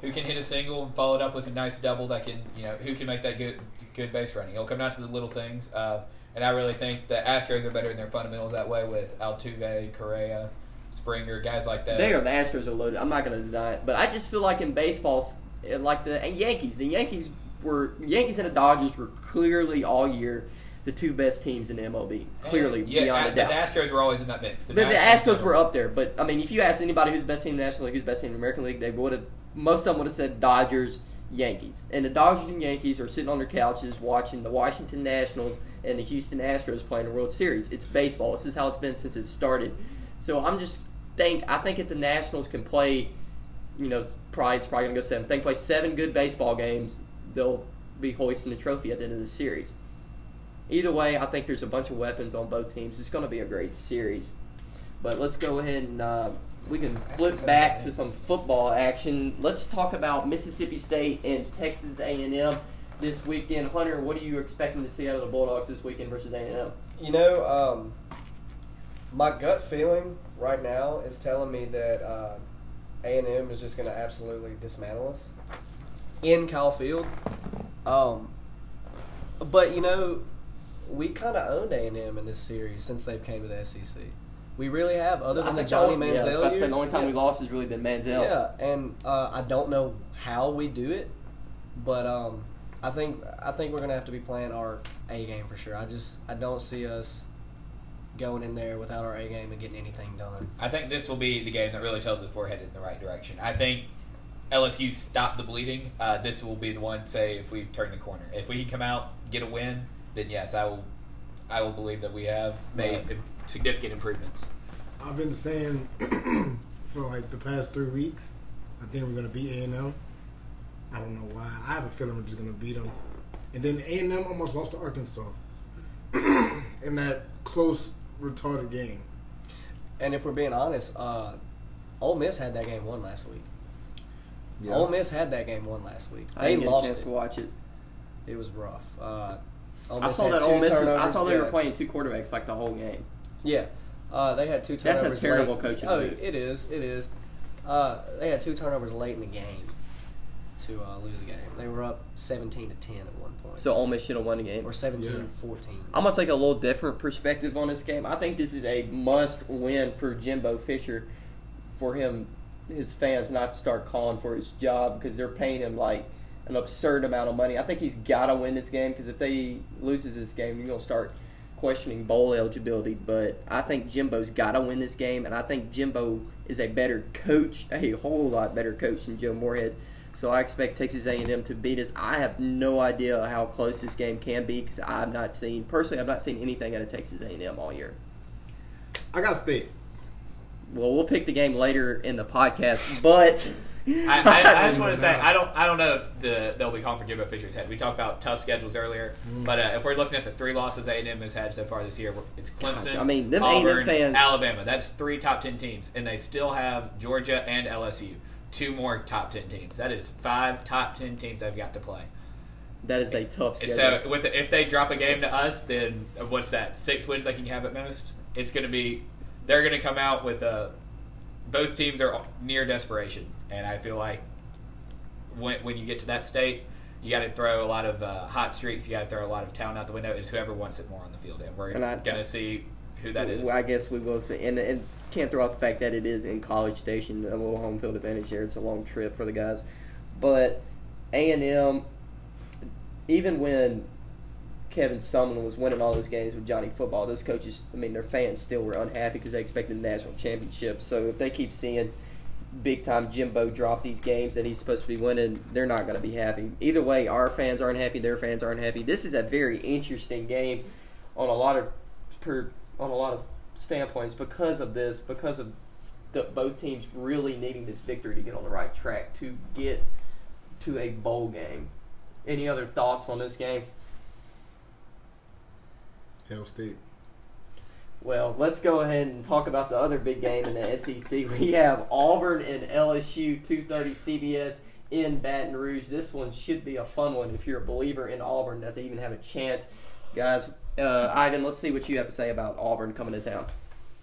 Speaker 4: who can hit a single and follow it up with a nice double that can you know who can make that good good base running. It'll come down to the little things, uh, and I really think the Astros are better in their fundamentals that way with Altuve, Correa, Springer, guys like that.
Speaker 1: They are the Astros are loaded. I'm not going to deny it, but I just feel like in baseball, like the and Yankees, the Yankees were Yankees and the Dodgers were clearly all year the two best teams in MLB. Clearly,
Speaker 4: yeah,
Speaker 1: beyond
Speaker 4: a-
Speaker 1: doubt.
Speaker 4: The Astros were always in that mix.
Speaker 1: The, the Astros were up there, but I mean, if you ask anybody who's best team in the National League, who's best team in the American League, they would have. Most of them would have said Dodgers, Yankees, and the Dodgers and Yankees are sitting on their couches watching the Washington Nationals and the Houston Astros playing the World Series. It's baseball. This is how it's been since it started. So I'm just think I think if the Nationals can play, you know, probably it's probably gonna go seven. If they can play seven good baseball games, they'll be hoisting the trophy at the end of the series. Either way, I think there's a bunch of weapons on both teams. It's going to be a great series. But let's go ahead and uh, we can flip back to some football action. Let's talk about Mississippi State and Texas A&M this weekend. Hunter, what are you expecting to see out of the Bulldogs this weekend versus A&M?
Speaker 2: You know, um, my gut feeling right now is telling me that uh, A&M is just going to absolutely dismantle us in Kyle Field. Um, but you know, we kind of owned A&M in this series since they've came to the SEC. We really have, other
Speaker 1: I
Speaker 2: than the
Speaker 1: think
Speaker 2: Johnny
Speaker 1: only- yeah, I was
Speaker 2: Manziel
Speaker 1: about to say,
Speaker 2: years.
Speaker 1: the only time
Speaker 2: yeah.
Speaker 1: we lost has really been Manziel.
Speaker 2: Yeah, and uh, I don't know how we do it, but um, I think I think we're gonna have to be playing our A game for sure. I just I don't see us going in there without our A game and getting anything done.
Speaker 4: I think this will be the game that really tells us if we're headed in the right direction. I think LSU stopped the bleeding. Uh, this will be the one. Say if we've turned the corner, if we can come out get a win, then yes, I will. I will believe that we have made significant improvements.
Speaker 3: I've been saying [CLEARS THROAT] for like the past three weeks, I think we're gonna beat A and M. I don't know why. I have a feeling we're just gonna beat them. And then A and M almost lost to Arkansas [CLEARS THROAT] in that close, retarded game.
Speaker 2: And if we're being honest, uh, Ole Miss had that game won last week.
Speaker 3: Yeah.
Speaker 2: Ole Miss had that game won last week.
Speaker 1: I
Speaker 2: They
Speaker 1: didn't get a
Speaker 2: lost
Speaker 1: chance
Speaker 2: it.
Speaker 1: to watch it.
Speaker 2: It was rough. Uh, Ole
Speaker 1: I
Speaker 2: Miss
Speaker 1: saw
Speaker 2: had
Speaker 1: that
Speaker 2: two
Speaker 1: Ole Miss. I
Speaker 2: turnovers.
Speaker 1: saw they were
Speaker 2: Yeah.
Speaker 1: playing two quarterbacks like the whole game.
Speaker 2: Yeah, uh, they had two
Speaker 1: That's a
Speaker 2: turnovers.
Speaker 1: terrible
Speaker 2: late.
Speaker 1: coaching
Speaker 2: Oh,
Speaker 1: move.
Speaker 2: it is. It is. Uh, they had two turnovers late in the game to uh, lose the game. They were up seventeen to ten at one point,
Speaker 1: So Ole Miss should have won the game.
Speaker 2: or 17-14.
Speaker 1: I'm gonna take a little different perspective on this game. I think this is a must win for Jimbo Fisher, for him, his fans not to start calling for his job because they're paying him like an absurd amount of money. I think he's got to win this game because if they loses this game, you're gonna start questioning bowl eligibility. But I think Jimbo's got to win this game, and I think Jimbo is a better coach, [LAUGHS] a whole lot better coach than Joe Moorhead. So I expect Texas A&M to beat us. I have no idea how close this game can be because I've not seen personally. I've not seen anything out of Texas A&M all year.
Speaker 3: I got to stay.
Speaker 1: Well, we'll pick the game later in the podcast, but [LAUGHS] [LAUGHS]
Speaker 4: I, I, I just want to [LAUGHS] say I don't I don't know if the they'll be calling for Jimbo Fisher's head. We talked about tough schedules earlier, mm. but uh, if we're looking at the three losses A and M has had so far this year, it's Clemson,
Speaker 1: Gosh, I mean, them
Speaker 4: Auburn,
Speaker 1: fans-
Speaker 4: Alabama. That's three top ten teams, and they still have Georgia and LSU, two more top ten teams. That is five top ten teams they've got to play.
Speaker 1: that is a tough
Speaker 4: And
Speaker 1: schedule.
Speaker 4: so with if they drop a game to us, then uh, what's that? Six wins they can have at most. It's going to be they're going to come out with a. Both teams are near desperation, and I feel like when when you get to that state, you got to throw a lot of uh, hot streaks. You got to throw a lot of talent out the window. It's whoever wants it more on the field, and we're going to see who that is.
Speaker 1: Well, I guess we will see, and, and can't throw out the fact that it is in College Station, a little home field advantage there. It's a long trip for the guys, but A and M, even when Kevin Sumlin was winning all those games with Johnny Football, those coaches, I mean, their fans still were unhappy because they expected the national championship. So if they keep seeing big time Jimbo drop these games that he's supposed to be winning, they're not going to be happy. Either way, our fans aren't happy, their fans aren't happy. This is a very interesting game on a lot of per on a lot of standpoints because of this, because of the, both teams really needing this victory to get on the right track to get to a bowl game. Any other thoughts on this game?
Speaker 3: Hell State.
Speaker 1: Well, let's go ahead and talk about the other big game in the SEC. [LAUGHS] We have Auburn and LSU, 2:30 CBS in Baton Rouge. This one should be a fun one if you're a believer in Auburn that they even have a chance. Guys, uh, Ivan, let's see what you have to say about Auburn coming to town.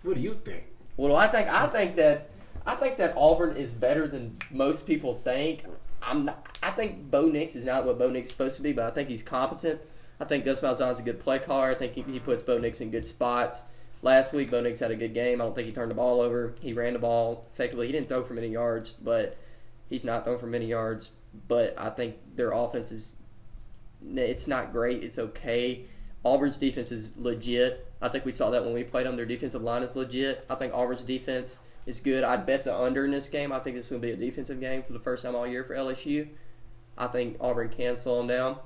Speaker 3: What do you think?
Speaker 1: Well, I think I think that I think that Auburn is better than most people think. I'm not. I think Bo Nix is not what Bo Nix is supposed to be, but I think he's competent. I think Gus Malzahn's a good play caller. I think he, he puts Bo Nix in good spots. Last week, Bo Nix had a good game. I don't think he turned the ball over. He ran the ball effectively. He didn't throw for many yards, but he's not throwing for many yards. But I think their offense is. It's not great. It's okay. Auburn's defense is legit. I think we saw that when we played them. Their defensive line is legit. I think Auburn's defense is good. I'd bet the under in this game. I think this is going to be a defensive game for the first time all year for LSU. I think Auburn can slow them down.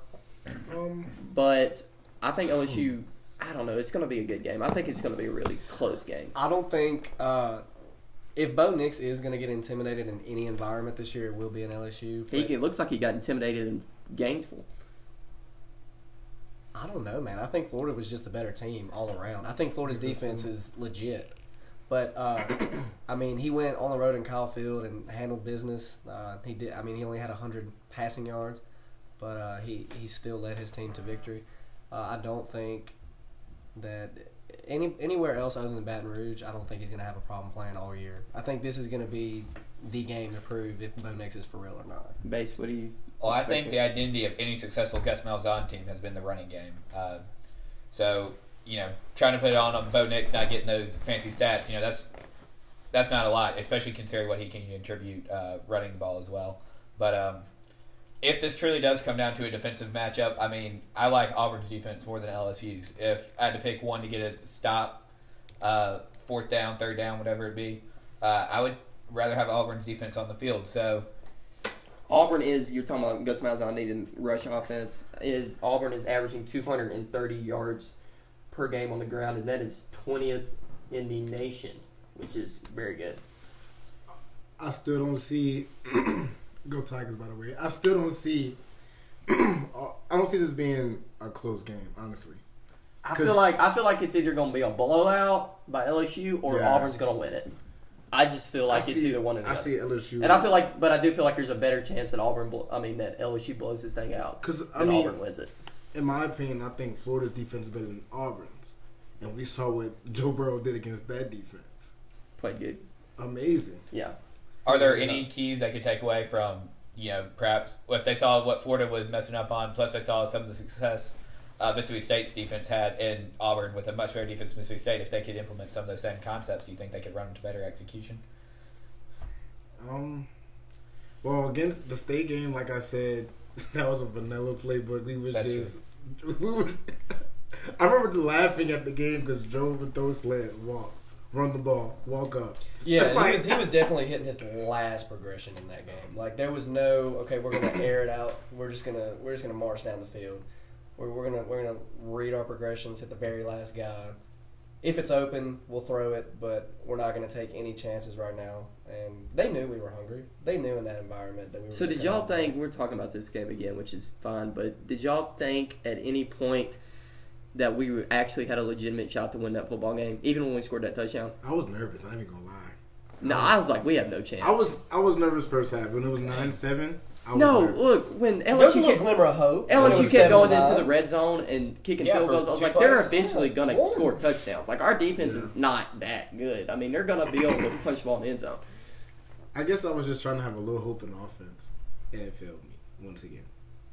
Speaker 3: Um,
Speaker 1: But I think LSU, I don't know, it's going to be a good game. I think it's going to be a really close game.
Speaker 2: I don't think uh, if Bo Nix is going to get intimidated in any environment this year, it will be in LSU.
Speaker 1: He it looks like he got intimidated in Gainesville.
Speaker 2: I don't know, man. I think Florida was just a better team all around. I think Florida's defense is legit. But uh, [COUGHS] I mean, he went on the road in Kyle Field and handled business. Uh, he did. I mean, he only had hundred passing yards, but uh, he he still led his team to victory. Uh, I don't think that any anywhere else other than Baton Rouge, I don't think he's going to have a problem playing all year. I think this is going to be the game to prove if Bo Nix is for real or not.
Speaker 1: Base, what do you?
Speaker 4: Well, I think the identity of any successful Gus Malzahn team has been the running game. Uh, so, you know, trying to put it on on Bo Nix not getting those fancy stats, you know, that's that's not a lot, especially considering what he can contribute uh, running the ball as well. But um, if this truly does come down to a defensive matchup, I mean, I like Auburn's defense more than LSU's. If I had to pick one to get a stop, uh, fourth down, third down, whatever it be, uh, I would rather have Auburn's defense on the field. So.
Speaker 1: Auburn is you're talking about Gus Malzahn needing rush offense. Is Auburn is averaging 230 yards per game on the ground, and that is 20th in the nation, which is very good.
Speaker 3: I still don't see. [CLEARS THROAT] go Tigers, by the way. I still don't see. [CLEARS THROAT] Uh, I don't see this being a close game, honestly.
Speaker 1: I feel like I feel like it's either going to be a blowout by LSU or
Speaker 3: Yeah.
Speaker 1: Auburn's going to win it. I just feel like
Speaker 3: I
Speaker 1: it's
Speaker 3: see,
Speaker 1: either one of the
Speaker 3: I
Speaker 1: other.
Speaker 3: see LSU.
Speaker 1: And I feel like, but I do feel like there's a better chance that Auburn, blo- I mean, that LSU blows this thing out
Speaker 3: because I mean,
Speaker 1: Auburn wins it.
Speaker 3: in my opinion, I think Florida's defense is better than Auburn's, and we saw what Joe Burrow did against that defense.
Speaker 1: Played good,
Speaker 3: Amazing.
Speaker 1: yeah.
Speaker 4: Are there
Speaker 1: Yeah.
Speaker 4: any keys they could take away from, you know, perhaps if they saw what Florida was messing up on, plus they saw some of the success uh, Mississippi State's defense had in Auburn with a much better defense than Mississippi State, if they could implement some of those same concepts, do you think they could run into better execution?
Speaker 3: Um, well, against the state game, like I said, [LAUGHS] that was a vanilla playbook. We was
Speaker 4: That's
Speaker 3: just [LAUGHS] we were. [LAUGHS] I remember laughing at the game because Joe would throw slant, walk, run the ball, walk up.
Speaker 2: Yeah,
Speaker 3: Like-
Speaker 2: he was, he was definitely hitting his last progression in that game. Like there was no okay, we're gonna air it out. We're just gonna we're just gonna march down the field. We're, we're gonna we're gonna read our progressions, hit the very last guy. If it's open, we'll throw it, but we're not gonna take any chances right now. And they knew we were hungry. They knew in that environment that we were.
Speaker 1: So did y'all think we're talking about this game again, which is fine, but did y'all think at any point that we actually had a legitimate shot to win that football game, even when we scored that touchdown?
Speaker 3: I was nervous. I ain't even gonna lie.
Speaker 1: No, I was like, we have no chance.
Speaker 3: I was I was nervous first half when it was nine seven. I was
Speaker 1: no,
Speaker 3: nervous.
Speaker 1: look when
Speaker 2: There was a
Speaker 1: LSU
Speaker 2: little
Speaker 1: kept,
Speaker 2: glimmer of hope. when it
Speaker 1: LSU kept going into the red zone and kicking
Speaker 4: Yeah,
Speaker 1: field goals. I was like, they're
Speaker 4: plays.
Speaker 1: eventually going to
Speaker 2: Yeah.
Speaker 1: score touchdowns. Like our defense
Speaker 3: Yeah.
Speaker 1: is not that good. I mean, they're going to be able to punch the ball in the end zone.
Speaker 3: I guess I was just trying to have a little hope in offense, and it failed me once again.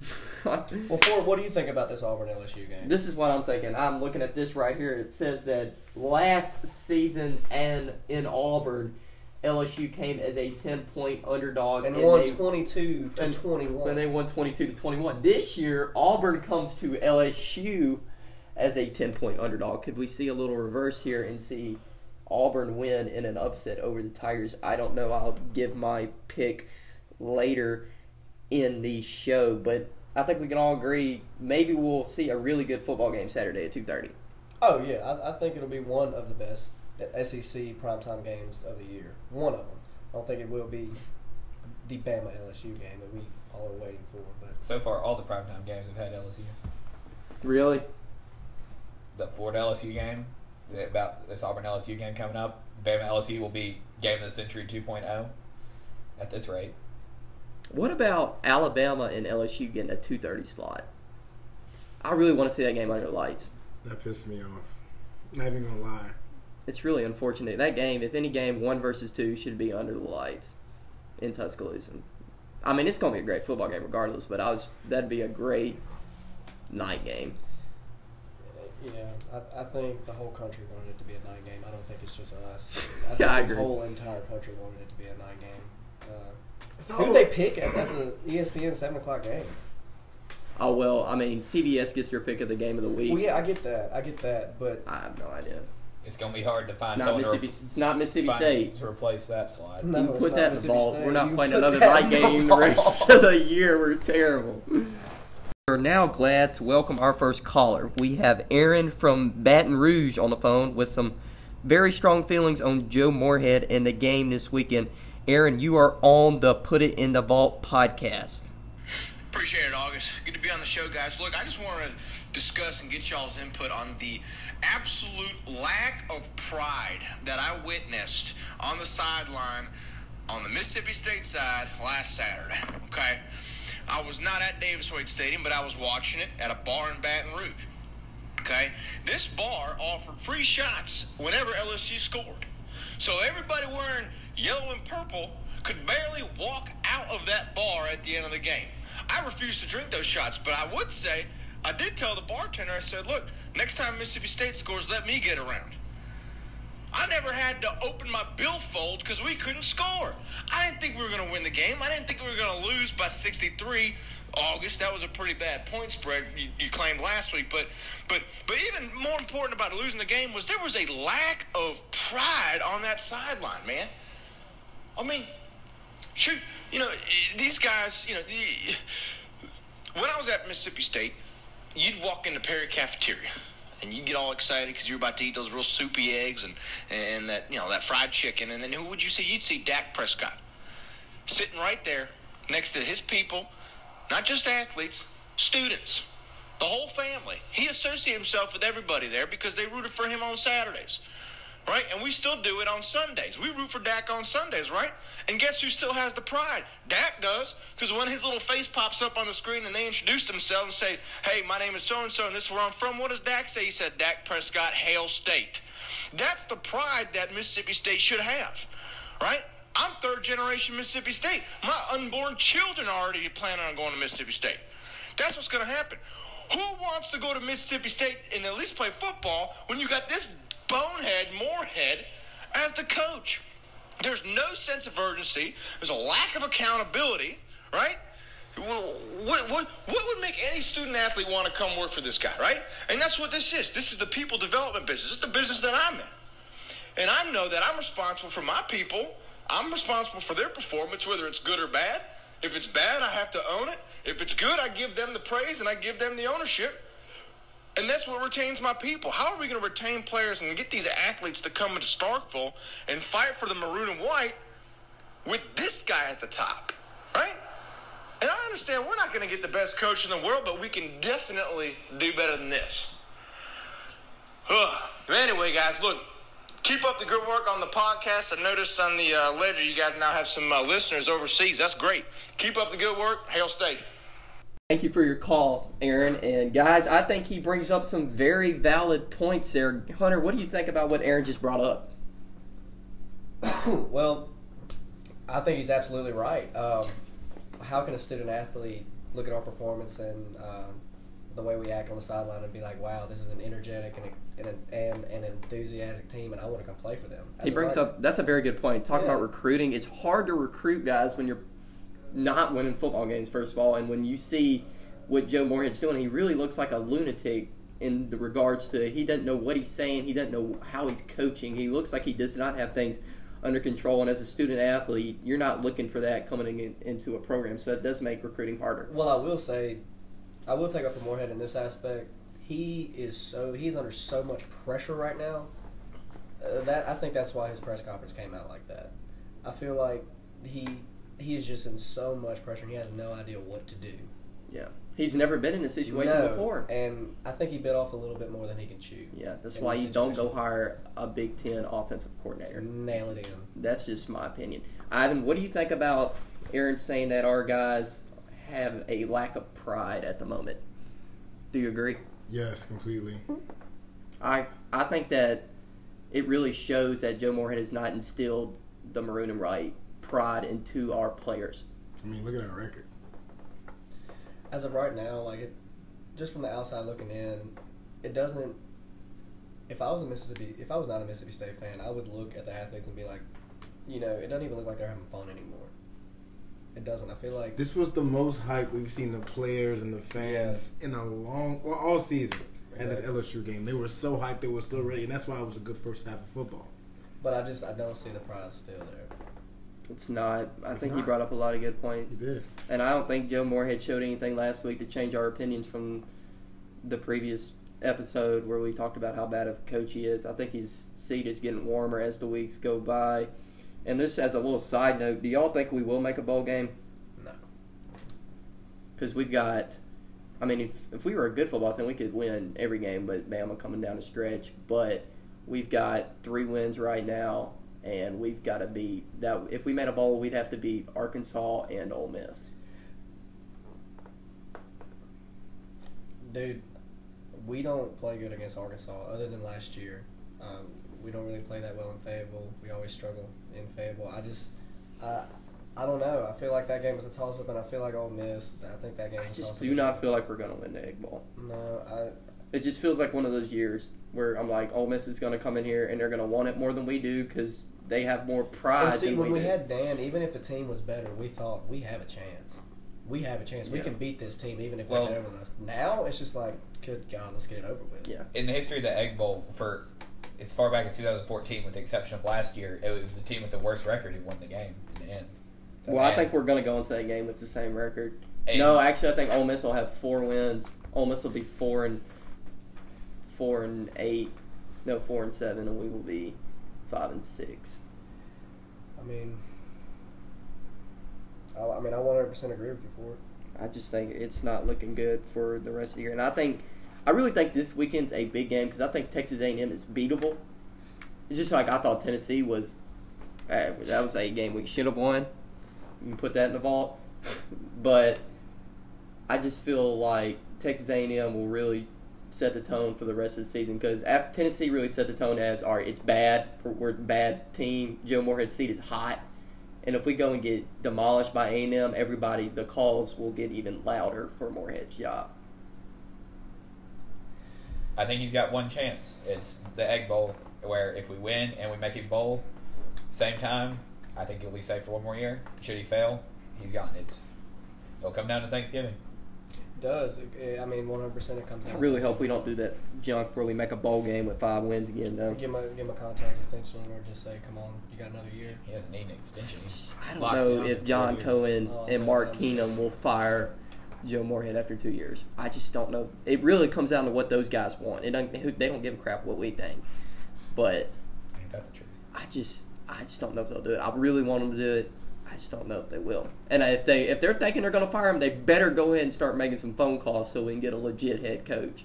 Speaker 3: [LAUGHS]
Speaker 2: Well, Ford, what do you think about this Auburn LSU game?
Speaker 1: This is what I'm thinking. I'm looking at this right here. It says that last season and in Auburn, LSU came as a 10 point underdog
Speaker 2: and
Speaker 1: and
Speaker 2: won
Speaker 1: they-
Speaker 2: twenty-two to
Speaker 1: and-
Speaker 2: twenty-one.
Speaker 1: And they won 22 to 21. This year, Auburn comes to LSU as a 10 point underdog. Could we see a little reverse here and see Auburn win in an upset over the Tigers? I don't know. I'll give my pick later in the show, but I think we can all agree maybe we'll see a really good football game Saturday at 2:30.
Speaker 2: Oh yeah, I, I think it'll be one of the best SEC primetime games of the year. One of them. I don't think it will be the Bama LSU game that we all are waiting for. But
Speaker 4: So far, all the primetime games have had LSU.
Speaker 1: Really?
Speaker 4: The Florida LSU game, the- about this Auburn LSU game coming up, Bama LSU will be game of the century 2.0 at this rate.
Speaker 1: What about Alabama and LSU getting a 2:30 slot? I really want to see that game under the lights.
Speaker 3: That pissed me off. Not even gonna lie.
Speaker 1: It's really unfortunate. That game, if any game, one versus two, should be under the lights in Tuscaloosa. I mean, it's going to be a great football game regardless. But I was that'd be a great night game.
Speaker 2: Yeah, I, I think the whole country wanted it to be a night game. I don't think it's just us. I [LAUGHS] think
Speaker 1: Yeah, I
Speaker 2: the
Speaker 1: agree.
Speaker 2: whole entire country wanted it to be a night game. Uh,
Speaker 3: So,
Speaker 2: who did they pick as as a E ESPN seven o'clock game?
Speaker 1: Oh well, I mean, CBS gets your pick of the game of the week.
Speaker 2: Well, yeah, I get that. I get that, but
Speaker 1: I have no idea.
Speaker 4: It's gonna be hard to
Speaker 1: It's
Speaker 4: find
Speaker 1: not
Speaker 4: someone to,
Speaker 1: Mississippi. It's not Mississippi
Speaker 4: find
Speaker 1: State.
Speaker 4: to replace that slide.
Speaker 2: No,
Speaker 1: you put that in the vault.
Speaker 2: State.
Speaker 1: We're not
Speaker 2: You
Speaker 1: playing another night
Speaker 2: in the
Speaker 1: game the rest of the year. We're terrible. We're now glad to welcome our first caller. We have Aaron from Baton Rouge on the phone with some very strong feelings on Joe Moorhead and the game this weekend. Aaron, you are on the Put It in the Vault podcast.
Speaker 5: Appreciate it, August. Good to be on the show, guys. Look, I just want to discuss and get y'all's input on the absolute lack of pride that I witnessed on the sideline on the Mississippi State side last Saturday. Okay? I was not at Davis Wade Stadium, but I was watching it at a bar in Baton Rouge. Okay? This bar offered free shots whenever LSU scored. So everybody wearing yellow and purple could barely walk out of that bar at the end of the game. I refused to drink those shots, but I would say I did tell the bartender, I said, look, next time Mississippi State scores, let me get around. I never had to open my billfold because we couldn't score. I didn't think we were going to win the game. I didn't think we were going to lose by 63. August, that was a pretty bad point spread you, you claimed last week. But, but, but even more important about losing the game was there was a lack of pride on that sideline, man. I mean, shoot, you know, these guys, you know, when I was at Mississippi State, you'd walk in the Perry cafeteria and you'd get all excited because you're about to eat those real soupy eggs and and that you know that fried chicken, and then who would you see? You'd see Dak Prescott sitting right there next to his people, not just athletes, students, the whole family. He associated himself with everybody there because they rooted for him on Saturdays. Right? And we still do it on Sundays. We root for Dak on Sundays, right? And guess who still has the pride? Dak does. Because when his little face pops up on the screen and they introduce themselves and say, hey, my name is so and so and this is where I'm from, what does Dak say? He said, Dak Prescott, Hail State. That's the pride that Mississippi State should have, right? I'm third generation Mississippi State. My unborn children are already planning on going to Mississippi State. That's what's going to happen. Who wants to go to Mississippi State and at least play football when you got this bonehead, Moorhead, as the coach? There's no sense of urgency. There's a lack of accountability, right? What, what, what would make any student athlete want to come work for this guy, right? And that's what this is. This is the people development business. It's the business that I'm in. And I know that I'm responsible for my people. I'm responsible for their performance, whether it's good or bad. If it's bad, I have to own it. If it's good, I give them the praise and I give them the ownership. And that's what retains my people. How are we going to retain players and get these athletes to come into Starkville and fight for the maroon and white with this guy at the top, right? And I understand we're not going to get the best coach in the world, but we can definitely do better than this. Ugh. Anyway, guys, look, keep up the good work on the podcast. I noticed on the uh, ledger you guys now have some uh, listeners overseas. That's great. Keep up the good work. Hail State.
Speaker 1: Thank you for your call, Aaron. And guys, I think he brings up some very valid points there. Hunter, what do you think about what Aaron just brought up? [COUGHS]
Speaker 2: well, I think he's absolutely right. Um, how can a student athlete look at our performance and uh, the way we act on the sideline and be like, "Wow, this is an energetic and and an, and an enthusiastic team, and I want to come play for them." As
Speaker 1: He brings up that's a very good point. Talking
Speaker 2: Yeah.
Speaker 1: about recruiting, it's hard to recruit guys when you're not winning football games. First of all, and when you see what Joe Moorhead's doing, he really looks like a lunatic in the regards to he doesn't know what he's saying, he doesn't know how he's coaching. He looks like he does not have things under control. And as a student athlete, you're not looking for that coming in, into a program, so it does make recruiting harder.
Speaker 2: Well, I will say, I will take up for Moorhead in this aspect. He is so he's under so much pressure right now. Uh, that I think that's why his press conference came out like that. I feel like he he is just in so much pressure. and He has no idea what to do.
Speaker 1: Yeah, he's never been in a situation
Speaker 2: No,
Speaker 1: before.
Speaker 2: and I think he bit off a little bit more than he can chew.
Speaker 1: Yeah, that's why you don't go hire a Big Ten offensive coordinator.
Speaker 2: Nail it in.
Speaker 1: That's just my opinion. Ivan, what do you think about Aaron saying that our guys have a lack of pride at the moment? Do you agree?
Speaker 3: Yes, completely.
Speaker 1: I I think that it really shows that Joe Moorhead has not instilled the maroon and white pride into our players.
Speaker 3: I mean, look at that record.
Speaker 2: As of right now, like it, just from the outside looking in, it doesn't. If I was a Mississippi, if I was not a Mississippi State fan, I would look at the athletes and be like, you know, it doesn't even look like they're having fun anymore. It doesn't. I feel like
Speaker 3: This was the most hype we've seen the players and the fans in a long, well, all season at this
Speaker 2: Yeah.
Speaker 3: LSU game. They were so hyped, they were so ready, and that's why it was a good first half of football.
Speaker 2: But I just I don't see the pride still there.
Speaker 1: It's not. I
Speaker 3: It's
Speaker 1: think he brought up a lot of good points.
Speaker 3: He did.
Speaker 1: And I don't think Joe Moorhead showed anything last week to change our opinions from the previous episode where we talked about how bad of a coach he is. I think his seat is getting warmer as the weeks go by. And this, as a little side note, do y'all think we will make a bowl game?
Speaker 2: No.
Speaker 1: Because we've got, I mean, if, if we were a good football team, we could win every game, but Bama coming down the stretch. But we've got three wins right now, and we've got to beat that. If we made a bowl, we'd have to beat Arkansas and Ole Miss.
Speaker 2: Dude, we don't play good against Arkansas other than last year. Um, we don't really play that well in Fayetteville. We always struggle in Fayetteville. I just, I, I don't know. I feel like that game was a toss up, and I feel like Ole Miss. I think that game.
Speaker 1: I just do not feel like we're going to win the Egg Bowl.
Speaker 2: No, I.
Speaker 1: It just feels like one of those years where I'm like, Ole Miss is going to come in here and they're going to want it more than we do because they have more pride
Speaker 2: And see,
Speaker 1: than
Speaker 2: when
Speaker 1: we,
Speaker 2: we
Speaker 1: do.
Speaker 2: had Dan, even if the team was better, we thought we have a chance. We have a chance. We
Speaker 1: Yeah.
Speaker 2: can beat this team, even if
Speaker 4: Well-
Speaker 2: they're better than us. Now it's just like, good God, let's get it over with.
Speaker 1: yeah.
Speaker 4: in the history of the Egg Bowl, for as far back as 2014, with the exception of last year, it was the team with the worst record who won the game in the end.
Speaker 1: Well, I think we're going to go into that game with the same record.
Speaker 4: and-
Speaker 1: no, actually, I think Ole Miss will have four wins. Ole Miss will be four and four and eight. No, four and seven, and we will be five and six.
Speaker 2: I mean, I, I mean, I 100% agree with you for it.
Speaker 1: I just think it's not looking good for the rest of the year, and I think I really think this weekend's a big game because I think Texas A&M is beatable. It's just like I thought Tennessee was. Uh, that was a game we should have won. You can put that in the vault, [LAUGHS] but I just feel like Texas A&M will really set the tone for the rest of the season because Tennessee really set the tone as all right, it's bad. We're, we're a bad team. Joe Moorhead's seat is hot. And if we go and get demolished by A&M, everybody, the calls will get even louder for Moorhead's job.
Speaker 4: I think he's got one chance. It's the Egg Bowl, where if we win and we make it bowl, same time, I think he'll be safe for one more year. Should he fail, he's gone. It's it'll come down to Thanksgiving.
Speaker 2: It does. It, it- I mean, 100% it comes
Speaker 1: out.
Speaker 2: I
Speaker 1: really hope we don't do that junk where we make a bowl game with five wins again, though.
Speaker 2: Give him, a, give him a contract extension or just say, come on, you got another year.
Speaker 4: He doesn't need an extension. He's
Speaker 1: I don't
Speaker 4: locked
Speaker 1: know if John. Cohen
Speaker 2: Oh,
Speaker 1: and Mark
Speaker 2: no.
Speaker 1: Keenum will fire Joe Moorhead after two years. I just don't know. It really comes down to what those guys want. It don't, they don't give a crap what we think. But
Speaker 4: Ain't that the truth?
Speaker 1: I just I just don't know if they'll do it. I really want them to do it. I just don't know if they will. And if they if they're thinking they're going to fire him, they better go ahead and start making some phone calls so we can get a legit head coach.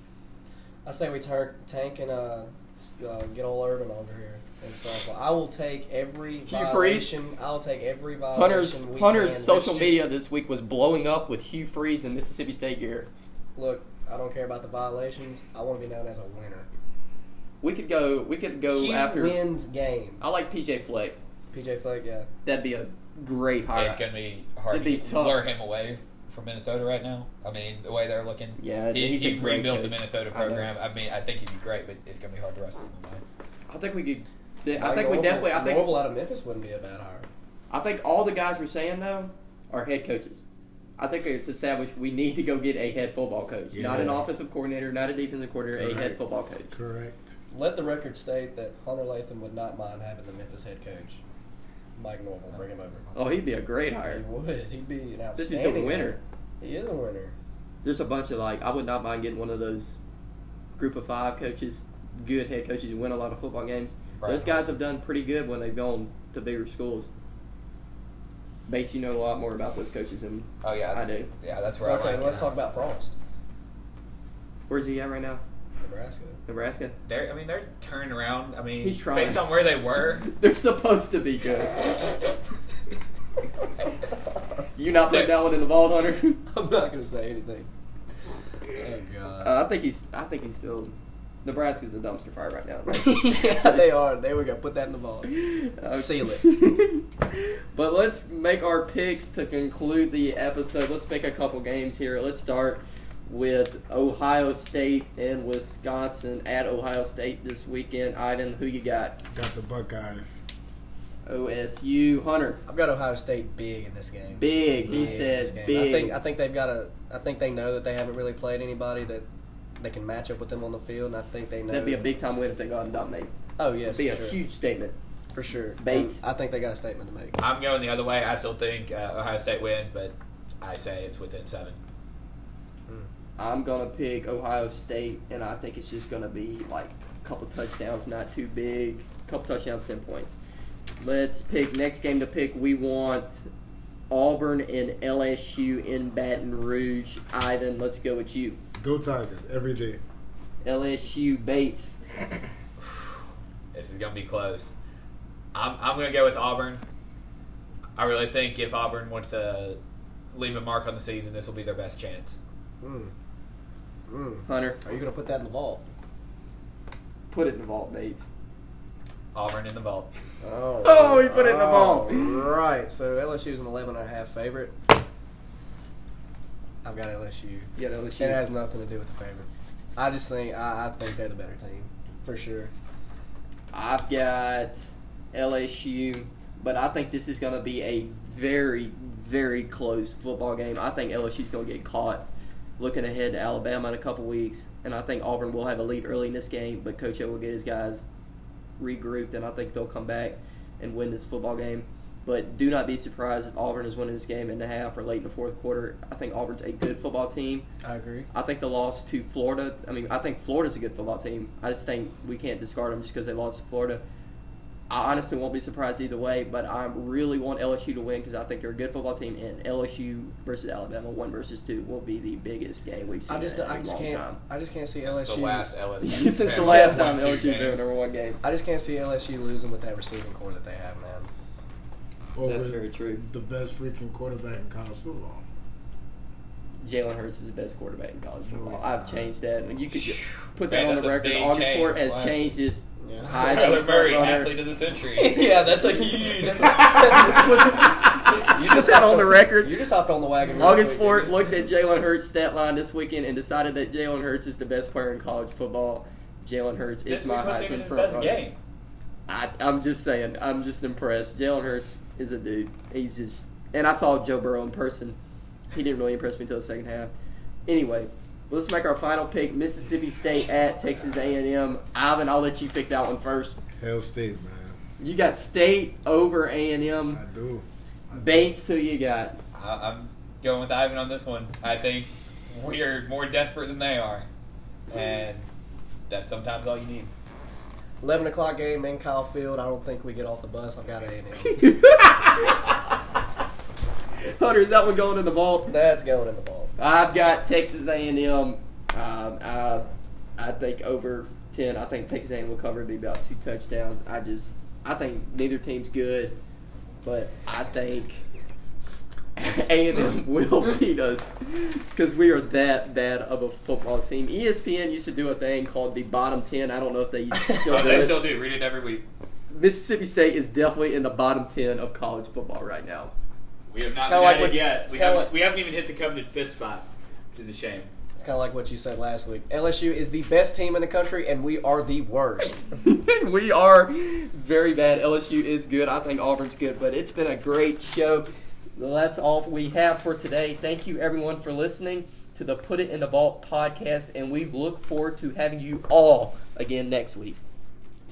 Speaker 2: I say we tar- tank and uh, uh, get old Urban over here and stuff. I will take every
Speaker 1: Hugh Freeze?
Speaker 2: I'll take every violation.
Speaker 1: Hunter's
Speaker 2: we
Speaker 1: Hunter's
Speaker 2: can.
Speaker 1: social
Speaker 2: just-
Speaker 1: media this week was blowing up with Hugh Freeze and Mississippi State gear.
Speaker 2: Look, I don't care about the violations. I want to be known as a winner.
Speaker 1: We could go. We could go
Speaker 2: Hugh
Speaker 1: after.
Speaker 2: wins game.
Speaker 1: I like PJ Fleck.
Speaker 2: PJ Fleck, yeah.
Speaker 1: That'd be a great
Speaker 4: Yeah,
Speaker 1: hire.
Speaker 4: it's gonna be hard
Speaker 1: It'd
Speaker 4: to
Speaker 1: be
Speaker 4: get-
Speaker 1: tough.
Speaker 4: lure him away from Minnesota right now. I mean, the way they're looking.
Speaker 1: Yeah,
Speaker 4: he,
Speaker 1: he's a
Speaker 4: he
Speaker 1: great
Speaker 4: rebuilt the. Minnesota program. I, mean, I think he'd be great, but it's gonna be hard to wrestle him away.
Speaker 1: I think we could. I
Speaker 2: Mike
Speaker 1: think we
Speaker 2: Norvell-
Speaker 1: definitely. I think.
Speaker 2: Norvell out of Memphis wouldn't be a bad hire.
Speaker 1: I think all the guys we're saying though are head coaches. I think it's established we need to go get a head football coach, not an offensive coordinator, not a defensive coordinator, a head football coach.
Speaker 3: Correct.
Speaker 2: Let the record state that Hunter Latham would not mind having the Memphis head coach, Mike Norvell, bring him over.
Speaker 1: Oh, he'd be a great hire.
Speaker 2: He would. He'd be an
Speaker 1: This
Speaker 2: outstanding.
Speaker 1: is a winner.
Speaker 2: He is a winner.
Speaker 1: There's a bunch of like I would not mind getting one of those group of five coaches, good head coaches who win a lot of football games.
Speaker 4: Right.
Speaker 1: Those guys have done pretty good when they've gone to bigger schools. Bates, you know a lot more about those coaches than me.
Speaker 4: Oh yeah,
Speaker 1: I do.
Speaker 4: Yeah, that's where I
Speaker 2: Okay,
Speaker 4: like.
Speaker 2: let's
Speaker 4: it.
Speaker 2: talk about Frost,
Speaker 1: Where's he at right now?
Speaker 2: Nebraska.
Speaker 1: Nebraska.
Speaker 4: They're, I mean, they're turned around. I mean,
Speaker 1: He's trying.
Speaker 4: based on where they were. [LAUGHS]
Speaker 1: They're supposed to be good. [LAUGHS] You not putting that one in the vault, Hunter? [LAUGHS]
Speaker 2: I'm not gonna say anything. Oh god.
Speaker 1: Uh, I think he's. I think he's still. Nebraska's a dumpster fire right now.
Speaker 2: yeah, they are. There we go. Put that in the vault.
Speaker 1: Uh,
Speaker 2: Seal it.
Speaker 1: but let's make our picks to conclude the episode. Let's pick a couple games here. Let's start with Ohio State and Wisconsin at Ohio State this weekend. Iden, who you got?
Speaker 3: Got the Buckeyes.
Speaker 1: OSU. Hunter.
Speaker 2: I've got Ohio State big in this game.
Speaker 1: Big. He
Speaker 2: Big
Speaker 1: says big.
Speaker 2: I think I think they've got a. I think they know that they haven't really played anybody that they can match up with them on the field, and I think they know
Speaker 1: That'd be a big time win if they go out and dominate.
Speaker 2: Oh yes,
Speaker 1: It'd be
Speaker 2: for
Speaker 1: a
Speaker 2: sure.
Speaker 1: huge statement.
Speaker 2: for sure.
Speaker 1: Bates.
Speaker 2: Um, I think they got a statement to make.
Speaker 4: I'm going the other way. I still think uh, Ohio State wins, but I say it's within seven.
Speaker 1: I'm gonna pick Ohio State, and I think it's just gonna be like a couple touchdowns, not too big. a couple touchdowns, ten points. Let's pick next game to pick. We want Auburn and LSU in Baton Rouge. Ivan, let's go with you.
Speaker 3: Go Tigers every day.
Speaker 1: LSU Bates.
Speaker 4: This is going to be close. I'm, I'm going to go with Auburn. I really think if Auburn wants to leave a mark on the season, this will be their best chance.
Speaker 2: Mm. Mm.
Speaker 1: Hunter,
Speaker 2: Are you going to put that in the vault?
Speaker 1: put it in the vault, Bates.
Speaker 4: Auburn in the vault.
Speaker 2: Oh, [LAUGHS]
Speaker 1: Oh, he put it in the vault.
Speaker 2: Right. So LSU's an 11 and a half favorite. I've got LSU.
Speaker 1: Yeah, got LSU.
Speaker 2: It has nothing to do with the favorite. I just think I, I think they're the better team for sure.
Speaker 1: I've got LSU, but I think this is going to be a very, very close football game. I think LSU's going to get caught looking ahead to Alabama in a couple weeks, and I think Auburn will have a lead early in this game, but Coach O will get his guys regrouped, and I think they'll come back and win this football game. But do not be surprised if Auburn is winning this game in the half or late in the fourth quarter. I think Auburn's a good football team.
Speaker 2: I agree.
Speaker 1: I think the loss to Florida. I mean, I think Florida's a good football team. I just think we can't discard them just because they lost to Florida. I honestly won't be surprised either way, but I really want LSU to win because I think they're a good football team, and LSU versus Alabama, one versus two, will be the biggest game we've seen
Speaker 2: I just
Speaker 1: in a
Speaker 2: I just
Speaker 1: long
Speaker 2: can't
Speaker 1: time.
Speaker 2: I just can't see
Speaker 4: Since
Speaker 2: LSU.
Speaker 4: the last LSU. [LAUGHS]
Speaker 1: Since the
Speaker 4: Yeah,
Speaker 1: last
Speaker 4: won
Speaker 1: time
Speaker 4: two
Speaker 1: LSU
Speaker 4: games.
Speaker 1: been number one game.
Speaker 2: I just can't see LSU losing with that receiving corps that they have, man.
Speaker 3: Over
Speaker 1: That's very true.
Speaker 3: the best freaking quarterback in college football.
Speaker 1: Jalen Hurts is the best quarterback in college football.
Speaker 3: he's
Speaker 1: I've
Speaker 3: not.
Speaker 1: changed that, and you could just put that
Speaker 4: Man,
Speaker 1: on the record. August
Speaker 4: change
Speaker 1: Fort has
Speaker 2: last
Speaker 1: changed his
Speaker 2: Yeah.
Speaker 1: Heisman
Speaker 4: Kyler Murray,
Speaker 1: runner.
Speaker 4: athlete of the century. [LAUGHS]
Speaker 1: yeah, that's a huge. That's a, [LAUGHS] [LAUGHS] you just that on the record.
Speaker 2: You just hopped on the wagon.
Speaker 1: August
Speaker 2: quick,
Speaker 1: Fort looked at Jalen Hurts' stat line this weekend and decided that Jalen Hurts is the best player in college football. Jalen Hurts is
Speaker 4: This
Speaker 1: my
Speaker 4: week wasn't
Speaker 1: Heisman front
Speaker 4: best
Speaker 1: runner.
Speaker 4: game.
Speaker 1: I, I'm just saying, I'm just impressed. Jalen Hurts is a dude. He's just, and I saw Joe Burrow in person. He didn't really impress me until the second half. Anyway, let's make our final pick: Mississippi State at Texas A&M. Ivan, I'll let you pick that one first.
Speaker 3: Hell State, man.
Speaker 1: You got State over A&M.
Speaker 3: I do. I do.
Speaker 1: Bates, who you got?
Speaker 4: I, I'm going with Ivan on this one. I think we are more desperate than they are, and that's sometimes all you need.
Speaker 2: Eleven o'clock game in Kyle Field. I don't think we get off the bus. I've got A and M. [LAUGHS]
Speaker 1: Hunter, is that one going in the vault?
Speaker 2: That's going in the ball.
Speaker 1: I've got Texas A&M. Um, I, I think over ten. I think Texas A&M will cover. Be about two touchdowns. I just, I think neither team's good, but I think [LAUGHS] A&M will [LAUGHS] beat us because we are that bad of a football team. ESPN used to do a thing called the bottom ten. I don't know if they [LAUGHS] still
Speaker 4: Oh,
Speaker 1: do
Speaker 4: they
Speaker 1: it.
Speaker 4: still do. Read it every week.
Speaker 1: Mississippi State is definitely in the bottom ten of college football right now.
Speaker 4: We have not
Speaker 2: kinda
Speaker 4: been
Speaker 2: like
Speaker 4: at
Speaker 2: what-
Speaker 4: it yet. We haven't,
Speaker 2: like-
Speaker 4: we haven't even hit the coveted fist spot, which is a shame.
Speaker 2: It's kind of like what you said last week. LSU is the best team in the country, and we are the worst. [LAUGHS] [LAUGHS]
Speaker 1: we are very bad. LSU is good. I think Auburn's good, but it's been a great show. Well, that's all we have for today. Thank you, everyone, for listening to the Put It in the Vault podcast, and we look forward to having you all again next week.